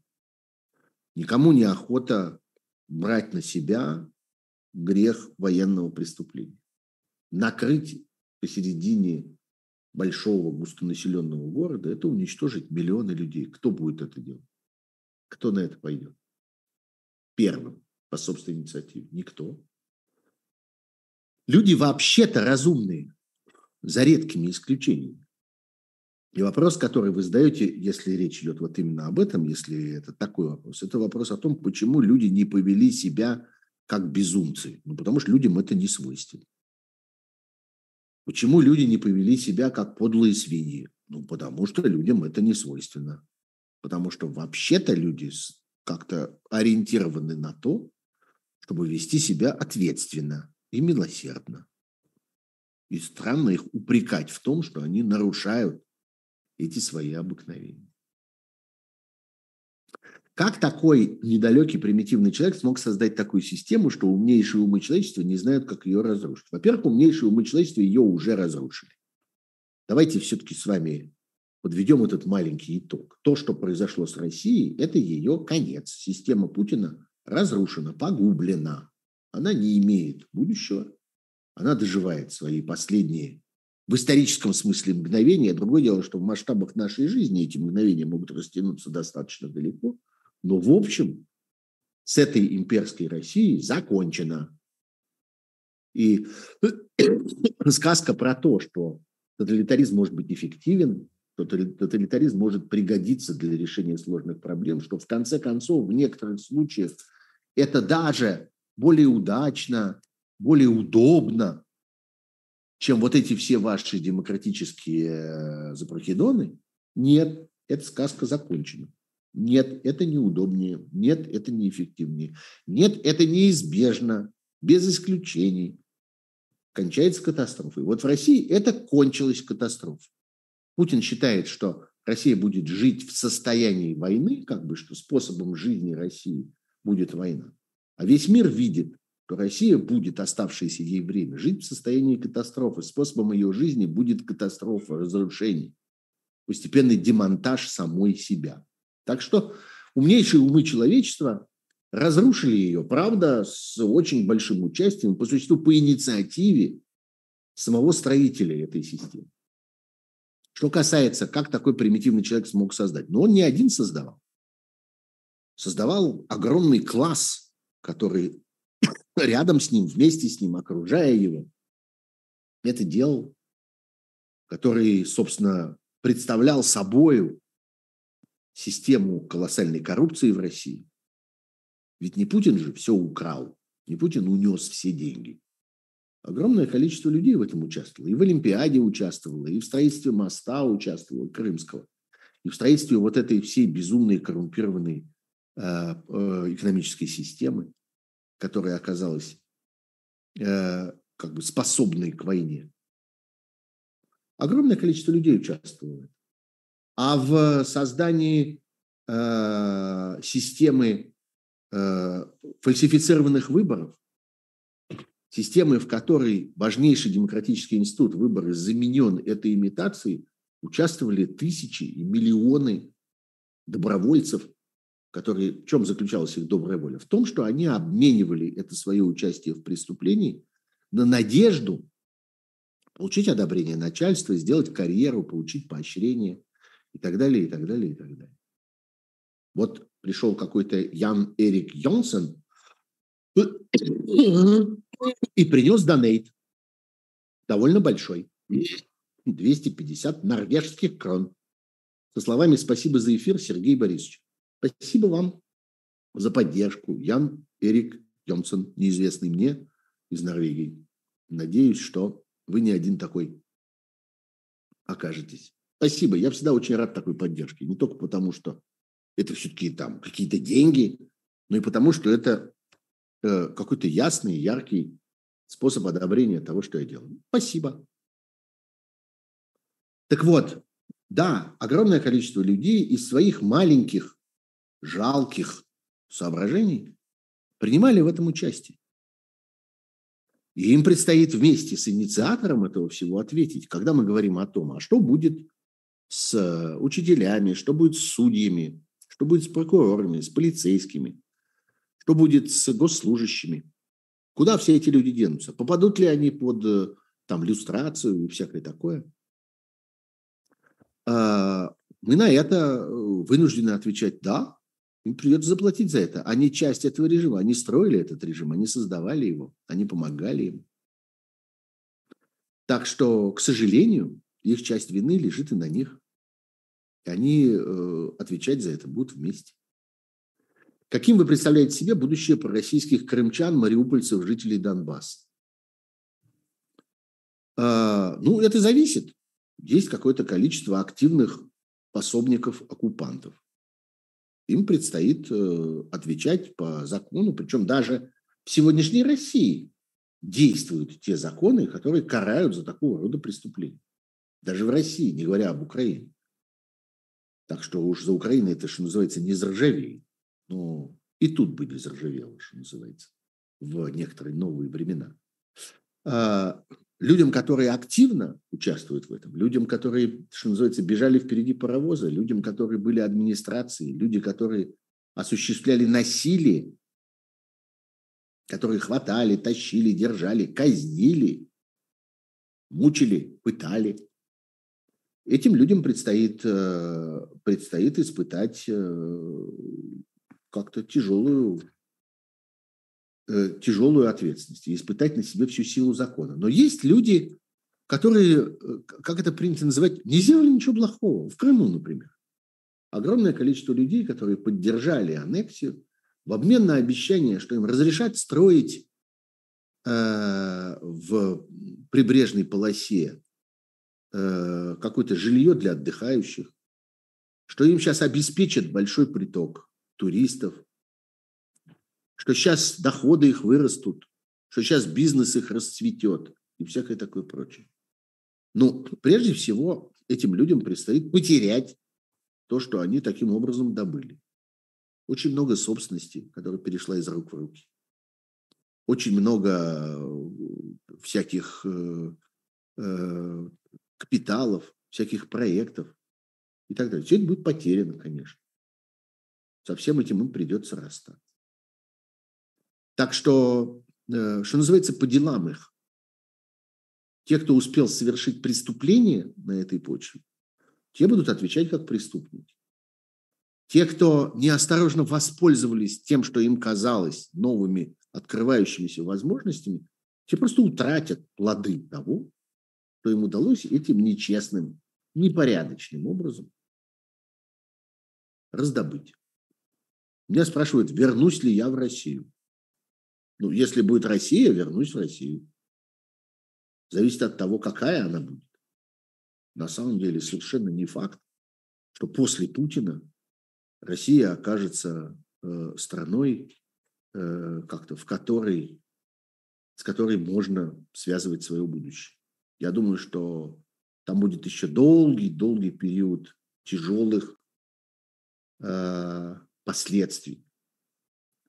Никому не охота брать на себя грех военного преступления. Накрыть посередине большого густонаселенного города, это уничтожить миллионы людей. Кто будет это делать? Кто на это пойдет? Первым по собственной инициативе? Никто. Люди вообще-то разумные, за редкими исключениями. И вопрос, который вы задаете, если речь идет вот именно об этом, если это такой вопрос, это вопрос о том, почему люди не повели себя как безумцы. Ну, потому что людям это не свойственно. Почему люди не повели себя как подлые свиньи? Ну, потому что людям это не свойственно. Потому что вообще-то люди как-то ориентированы на то, чтобы вести себя ответственно и милосердно. И странно их упрекать в том, что они нарушают эти свои обыкновения. Как такой недалекий примитивный человек смог создать такую систему, что умнейшие умы человечества не знают, как ее разрушить? Во-первых, умнейшие умы человечества ее уже разрушили. Давайте все-таки с вами подведем этот маленький итог. То, что произошло с Россией, это ее конец. Система Путина разрушена, погублена. Она не имеет будущего. Она доживает свои последние в историческом смысле мгновения. Другое дело, что в масштабах нашей жизни эти мгновения могут растянуться достаточно далеко. Но в общем с этой имперской Россией закончено. И сказка про то, что тоталитаризм может быть эффективен, что тоталитаризм может пригодиться для решения сложных проблем, что в конце концов в некоторых случаях это даже более удачно, более удобно, чем вот эти все ваши демократические э, запрохидоны. Нет, эта сказка закончена. Нет, это неудобнее. Нет, это неэффективнее. Нет, это неизбежно, без исключений. Кончается катастрофой. Вот в России это кончилось катастрофой. Путин считает, что Россия будет жить в состоянии войны, как бы, что способом жизни России будет война. А весь мир видит, что Россия будет, оставшееся ей время, жить в состоянии катастрофы. Способом ее жизни будет катастрофа, разрушение, постепенный демонтаж самой себя. Так что умнейшие умы человечества разрушили ее, правда, с очень большим участием, по существу, по инициативе самого строителя этой системы. Что касается, как такой примитивный человек смог создать. Но он не один создавал. Создавал огромный класс, который рядом с ним, вместе с ним, окружая его, это делал, который, собственно, представлял собою систему колоссальной коррупции в России. Ведь не Путин же все украл, не Путин унес все деньги. Огромное количество людей в этом участвовало. И в Олимпиаде участвовало, и в строительстве моста участвовало, Крымского, и в строительстве вот этой всей безумной коррумпированной э, э, экономической системы, которая оказалась э, как бы способной к войне. Огромное количество людей участвовало. А в создании э, системы э, фальсифицированных выборов системы, в которой важнейший демократический институт выборы заменен этой имитацией, участвовали тысячи и миллионы добровольцев, которые, в чем заключалась их добрая воля? В том, что они обменивали это свое участие в преступлении на надежду получить одобрение начальства, сделать карьеру, получить поощрение и так далее, и так далее, и так далее. Вот пришел какой-то Ян Эрик Йонсен, и принес донейт, довольно большой, 250 норвежских крон. Со словами «Спасибо за эфир, Сергей Борисович». Спасибо вам за поддержку. Ян Эрик Йонсон, неизвестный мне, из Норвегии. Надеюсь, что вы не один такой окажетесь. Спасибо. Я всегда очень рад такой поддержке. Не только потому, что это все-таки там какие-то деньги, но и потому, что это Э, какой-то ясный, яркий способ одобрения того, что я делаю. Спасибо. Так вот, да, огромное количество людей из своих маленьких, жалких соображений принимали в этом участие. И им предстоит вместе с инициатором этого всего ответить, когда мы говорим о том, а что будет с учителями, что будет с судьями, что будет с прокурорами, с полицейскими, что будет с госслужащими? Куда все эти люди денутся? Попадут ли они под э, там, люстрацию и всякое такое? А, мы на это э, вынуждены отвечать «да». Им придется заплатить за это. Они часть этого режима. Они строили этот режим, они создавали его, они помогали им. Так что, к сожалению, их часть вины лежит и на них. Они э, отвечать за это будут вместе. Каким вы представляете себе будущее пророссийских крымчан, мариупольцев, жителей Донбасса? А, ну, это зависит. Есть какое-то количество активных пособников оккупантов. Им предстоит э, отвечать по закону, причем даже в сегодняшней России действуют те законы, которые карают за такого рода преступления. Даже в России, не говоря об Украине. Так что уж за Украиной это, что называется, не заржавеет. Ну, и тут были заржавело, что называется, в некоторые новые времена. А, людям, которые активно участвуют в этом, людям, которые, что называется, бежали впереди паровоза, людям, которые были администрацией, люди, которые осуществляли насилие которые хватали, тащили, держали, казнили, мучили, пытали. Этим людям предстоит, э, предстоит испытать э, как-то тяжелую, э, тяжелую ответственность испытать на себе всю силу закона. Но есть люди, которые, как это принято называть, не сделали ничего плохого. В Крыму, например. Огромное количество людей, которые поддержали аннексию в обмен на обещание, что им разрешат строить э, в прибрежной полосе э, какое-то жилье для отдыхающих, что им сейчас обеспечат большой приток туристов, что сейчас доходы их вырастут, что сейчас бизнес их расцветет и всякое такое прочее. Ну, прежде всего, этим людям предстоит потерять то, что они таким образом добыли. Очень много собственности, которая перешла из рук в руки. Очень много э, всяких э, капиталов, всяких проектов и так далее. Все это будет потеряно, конечно. Со всем этим им придется расстаться. Так что, э, что называется, по делам их. Те, кто успел совершить преступление на этой почве, те будут отвечать как преступники. Те, кто неосторожно воспользовались тем, что им казалось новыми открывающимися возможностями, те просто утратят плоды того, что им удалось этим нечестным, непорядочным образом раздобыть. Меня спрашивают, вернусь ли я в Россию. Ну, если будет Россия, вернусь в Россию. Зависит от того, какая она будет. На самом деле совершенно не факт, что после Путина Россия окажется э, страной, э, как-то в которой, с которой можно связывать свое будущее. Я думаю, что там будет еще долгий-долгий период тяжелых э, последствий.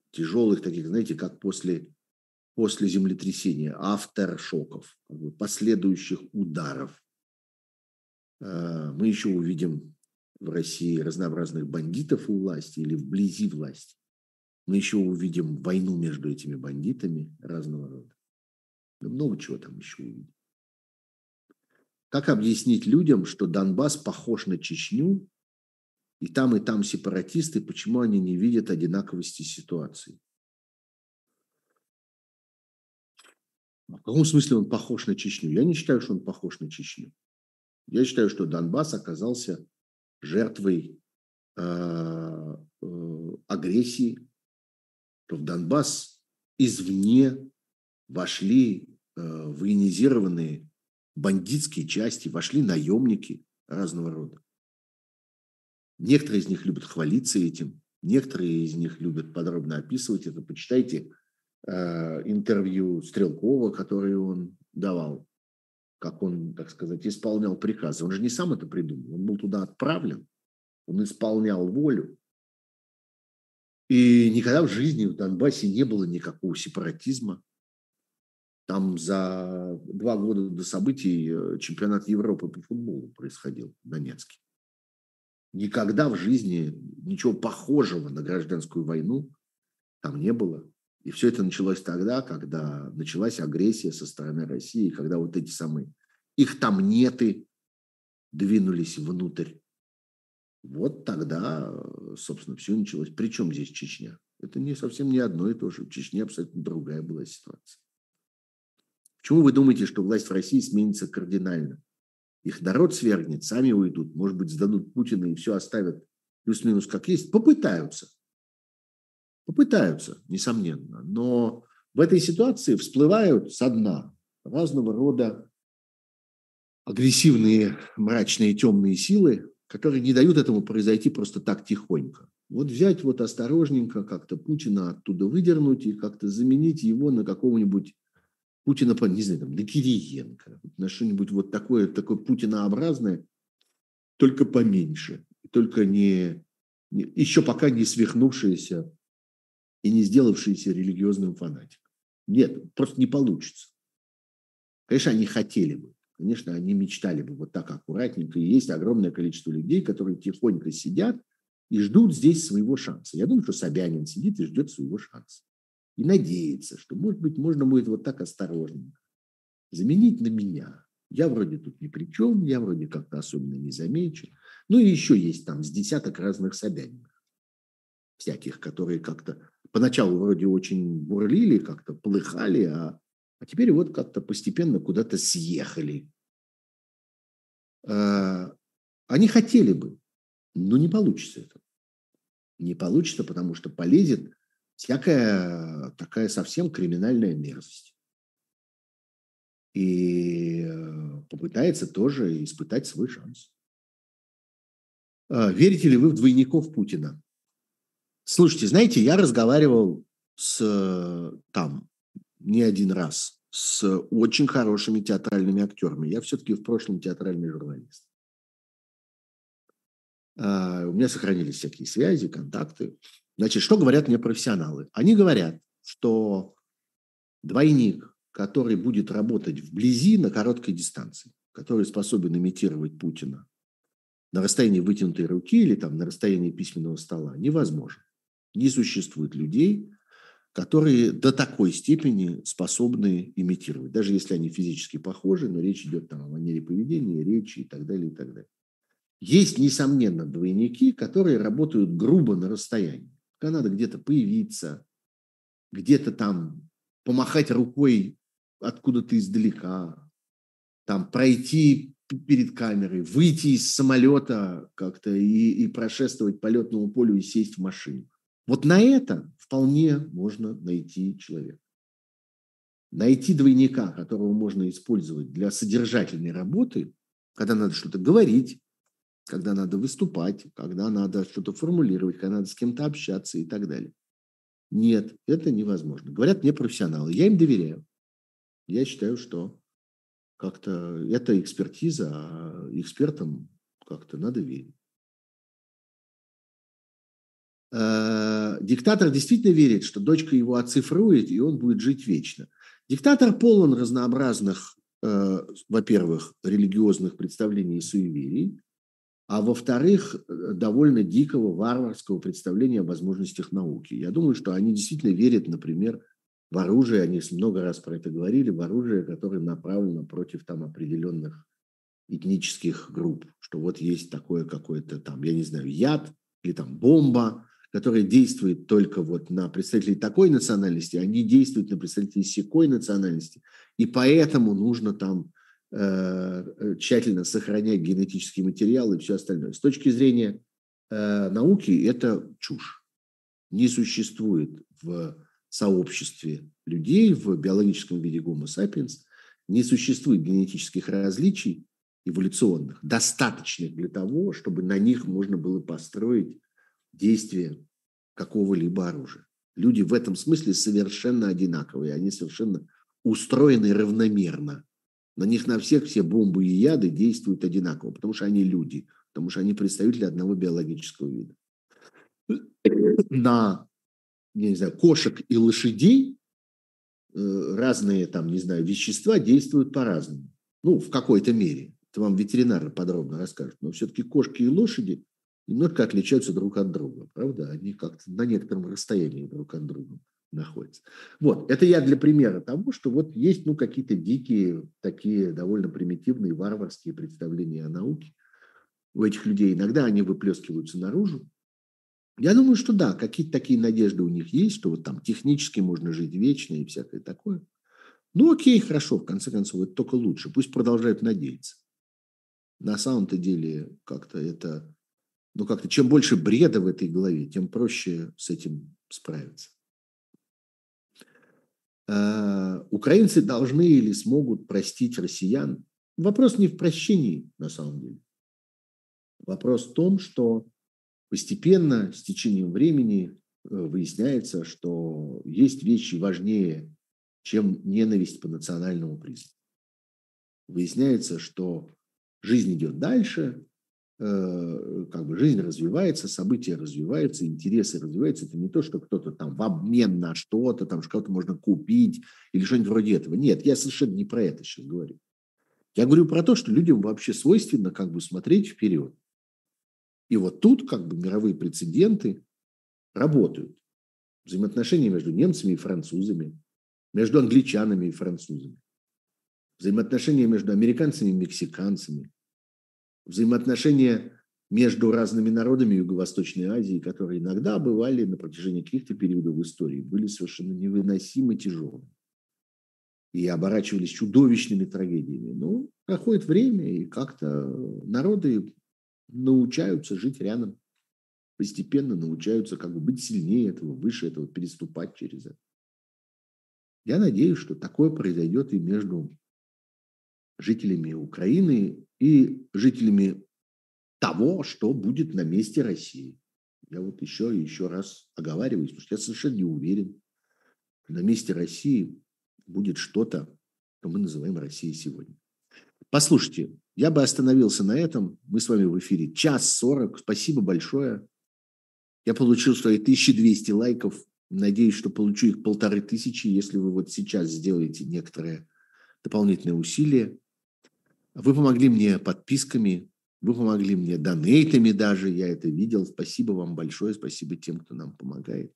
Тяжелых таких, знаете, как после, после землетрясения, авторшоков, как бы последующих ударов. Э, мы еще увидим в России разнообразных бандитов у власти или вблизи власти. Мы еще увидим войну между этими бандитами разного рода. Много чего там еще увидим. Как объяснить людям, что Донбасс похож на Чечню, и там, и там сепаратисты, почему они не видят одинаковости ситуации? В каком смысле он похож на Чечню? Я не считаю, что он похож на Чечню. Я считаю, что Донбасс оказался жертвой э, э, агрессии, то в Донбасс извне вошли э, военизированные бандитские части, вошли наемники разного рода. Некоторые из них любят хвалиться этим, некоторые из них любят подробно описывать это. Почитайте э, интервью Стрелкова, которое он давал как он, так сказать, исполнял приказы. Он же не сам это придумал, он был туда отправлен, он исполнял волю. И никогда в жизни в Донбассе не было никакого сепаратизма. Там за два года до событий э, чемпионат Европы по футболу происходил в Донецке. Никогда в жизни ничего похожего на гражданскую войну там не было. И все это началось тогда, когда началась агрессия со стороны России, когда вот эти самые их там неты двинулись внутрь. Вот тогда, собственно, все началось. Причем здесь Чечня? Это не совсем не одно и то же. В Чечне абсолютно другая была ситуация. Почему вы думаете, что власть в России сменится кардинально? Их народ свергнет, сами уйдут, может быть, сдадут Путина и все оставят плюс-минус как есть. Попытаются. Попытаются, несомненно. Но в этой ситуации всплывают со дна разного рода агрессивные, мрачные, темные силы, которые не дают этому произойти просто так тихонько. Вот взять вот осторожненько как-то Путина оттуда выдернуть и как-то заменить его на какого-нибудь Путина, не знаю, там, на Кириенко, на что-нибудь вот такое, такое путинообразное, только поменьше, только не, не еще пока не свихнувшееся и не сделавшийся религиозным фанатиком. Нет, просто не получится. Конечно, они хотели бы. Конечно, они мечтали бы вот так аккуратненько. И есть огромное количество людей, которые тихонько сидят и ждут здесь своего шанса. Я думаю, что Собянин сидит и ждет своего шанса. И надеется, что, может быть, можно будет вот так осторожно заменить на меня. Я вроде тут ни при чем, я вроде как-то особенно не замечен. Ну и еще есть там с десяток разных Собяниных всяких, которые как-то поначалу вроде очень бурлили, как-то полыхали, а, а теперь вот как-то постепенно куда-то съехали. А, они хотели бы, но не получится это. Не получится, потому что полезет всякая такая совсем криминальная мерзость. И э, попытается тоже испытать свой шанс. А, верите ли вы в двойников Путина? Слушайте, знаете, я разговаривал с там не один раз с очень хорошими театральными актерами. Я все-таки в прошлом театральный журналист. Uh, у меня сохранились всякие связи, контакты. Значит, что говорят мне профессионалы? Они говорят, что двойник, который будет работать вблизи на короткой дистанции, который способен имитировать Путина на расстоянии вытянутой руки или там на расстоянии письменного стола, невозможно не существует людей, которые до такой степени способны имитировать, даже если они физически похожи, но речь идет там о манере поведения, речи и так далее, и так далее. Есть, несомненно, двойники, которые работают грубо на расстоянии. Когда надо где-то появиться, где-то там помахать рукой откуда-то издалека, там пройти перед камерой, выйти из самолета как-то и, и прошествовать по летному полю и сесть в машину. Вот на это вполне можно найти человека. Найти двойника, которого можно использовать для содержательной работы, когда надо что-то говорить, когда надо выступать, когда надо что-то формулировать, когда надо с кем-то общаться и так далее. Нет, это невозможно. Говорят мне профессионалы, я им доверяю. Я считаю, что как-то это экспертиза, а экспертам как-то надо верить. Э, диктатор действительно верит, что дочка его оцифрует, и он будет жить вечно. Диктатор полон разнообразных, э, во-первых, религиозных представлений и суеверий, а во-вторых, э, довольно дикого, варварского представления о возможностях науки. Я думаю, что они действительно верят, например, в оружие, они много раз про это говорили, в оружие, которое направлено против там определенных этнических групп, что вот есть такое какое-то там, я не знаю, яд или там бомба, которая действует только вот на представителей такой национальности, они действуют на представителей секой национальности, и поэтому нужно там тщательно сохранять генетический материал и все остальное. С точки зрения э, науки это чушь. Не существует в сообществе людей в биологическом виде Homo sapiens, не существует генетических различий эволюционных, достаточных для того, чтобы на них можно было построить действия какого-либо оружия. Люди в этом смысле совершенно одинаковые, они совершенно устроены равномерно. На них на всех все бомбы и яды действуют одинаково, потому что они люди, потому что они представители одного биологического вида. На, я не знаю, кошек и лошадей э, разные там, не знаю, вещества действуют по-разному. Ну, в какой-то мере. Это вам ветеринары подробно расскажут. Но все-таки кошки и лошади немножко отличаются друг от друга, правда? Они как-то на некотором расстоянии друг от друга находятся. Вот, это я для примера того, что вот есть ну, какие-то дикие, такие довольно примитивные, варварские представления о науке у этих людей. Иногда они выплескиваются наружу. Я думаю, что да, какие-то такие надежды у них есть, что вот там технически можно жить вечно и всякое такое. Ну окей, хорошо, в конце концов, это только лучше. Пусть продолжают надеяться. На самом-то деле как-то это ну как-то чем больше бреда в этой голове, тем проще с этим справиться. А, украинцы должны или смогут простить россиян. Вопрос не в прощении, на самом деле. Вопрос в том, что постепенно, с течением времени, э, выясняется, что есть вещи важнее, чем ненависть по национальному признаку. Выясняется, что жизнь идет дальше, как бы жизнь развивается, события развиваются, интересы развиваются. Это не то, что кто-то там в обмен на что-то, там что-то можно купить или что-нибудь вроде этого. Нет, я совершенно не про это сейчас говорю. Я говорю про то, что людям вообще свойственно как бы смотреть вперед. И вот тут как бы мировые прецеденты работают. взаимоотношения между немцами и французами, между англичанами и французами, взаимоотношения между американцами и мексиканцами, взаимоотношения между разными народами Юго-Восточной Азии, которые иногда бывали на протяжении каких-то периодов истории, были совершенно невыносимо тяжелыми и оборачивались чудовищными трагедиями. Но проходит время, и как-то народы научаются жить рядом, постепенно научаются как бы быть сильнее этого, выше этого, переступать через это. Я надеюсь, что такое произойдет и между жителями Украины и жителями того, что будет на месте России. Я вот еще и еще раз оговариваюсь, потому что я совершенно не уверен, на месте России будет что-то, что мы называем Россией сегодня. Послушайте, я бы остановился на этом. Мы с вами в эфире час сорок. Спасибо большое. Я получил свои 1200 лайков. Надеюсь, что получу их полторы тысячи, если вы вот сейчас сделаете некоторые дополнительные усилия. Вы помогли мне подписками, вы помогли мне донейтами даже, я это видел. Спасибо вам большое, спасибо тем, кто нам помогает.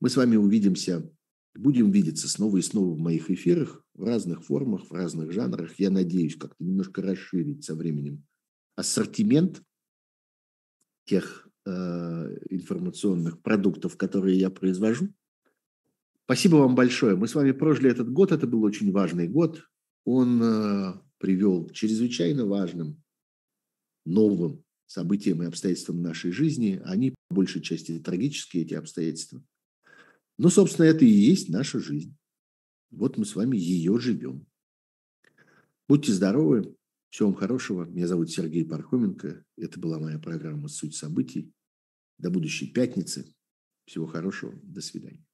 Мы с вами увидимся, будем видеться снова и снова в моих эфирах, в разных формах, в разных жанрах. Я надеюсь как-то немножко расширить со временем ассортимент тех э, информационных продуктов, которые я произвожу. Спасибо вам большое. Мы с вами прожили этот год. Это был очень важный год. Он э, привел к чрезвычайно важным новым событиям и обстоятельствам нашей жизни. Они, по большей части, трагические, эти обстоятельства. Но, собственно, это и есть наша жизнь. Вот мы с вами ее живем. Будьте здоровы. Всего вам хорошего. Меня зовут Сергей Пархоменко. Это была моя программа «Суть событий». До будущей пятницы. Всего хорошего. До свидания.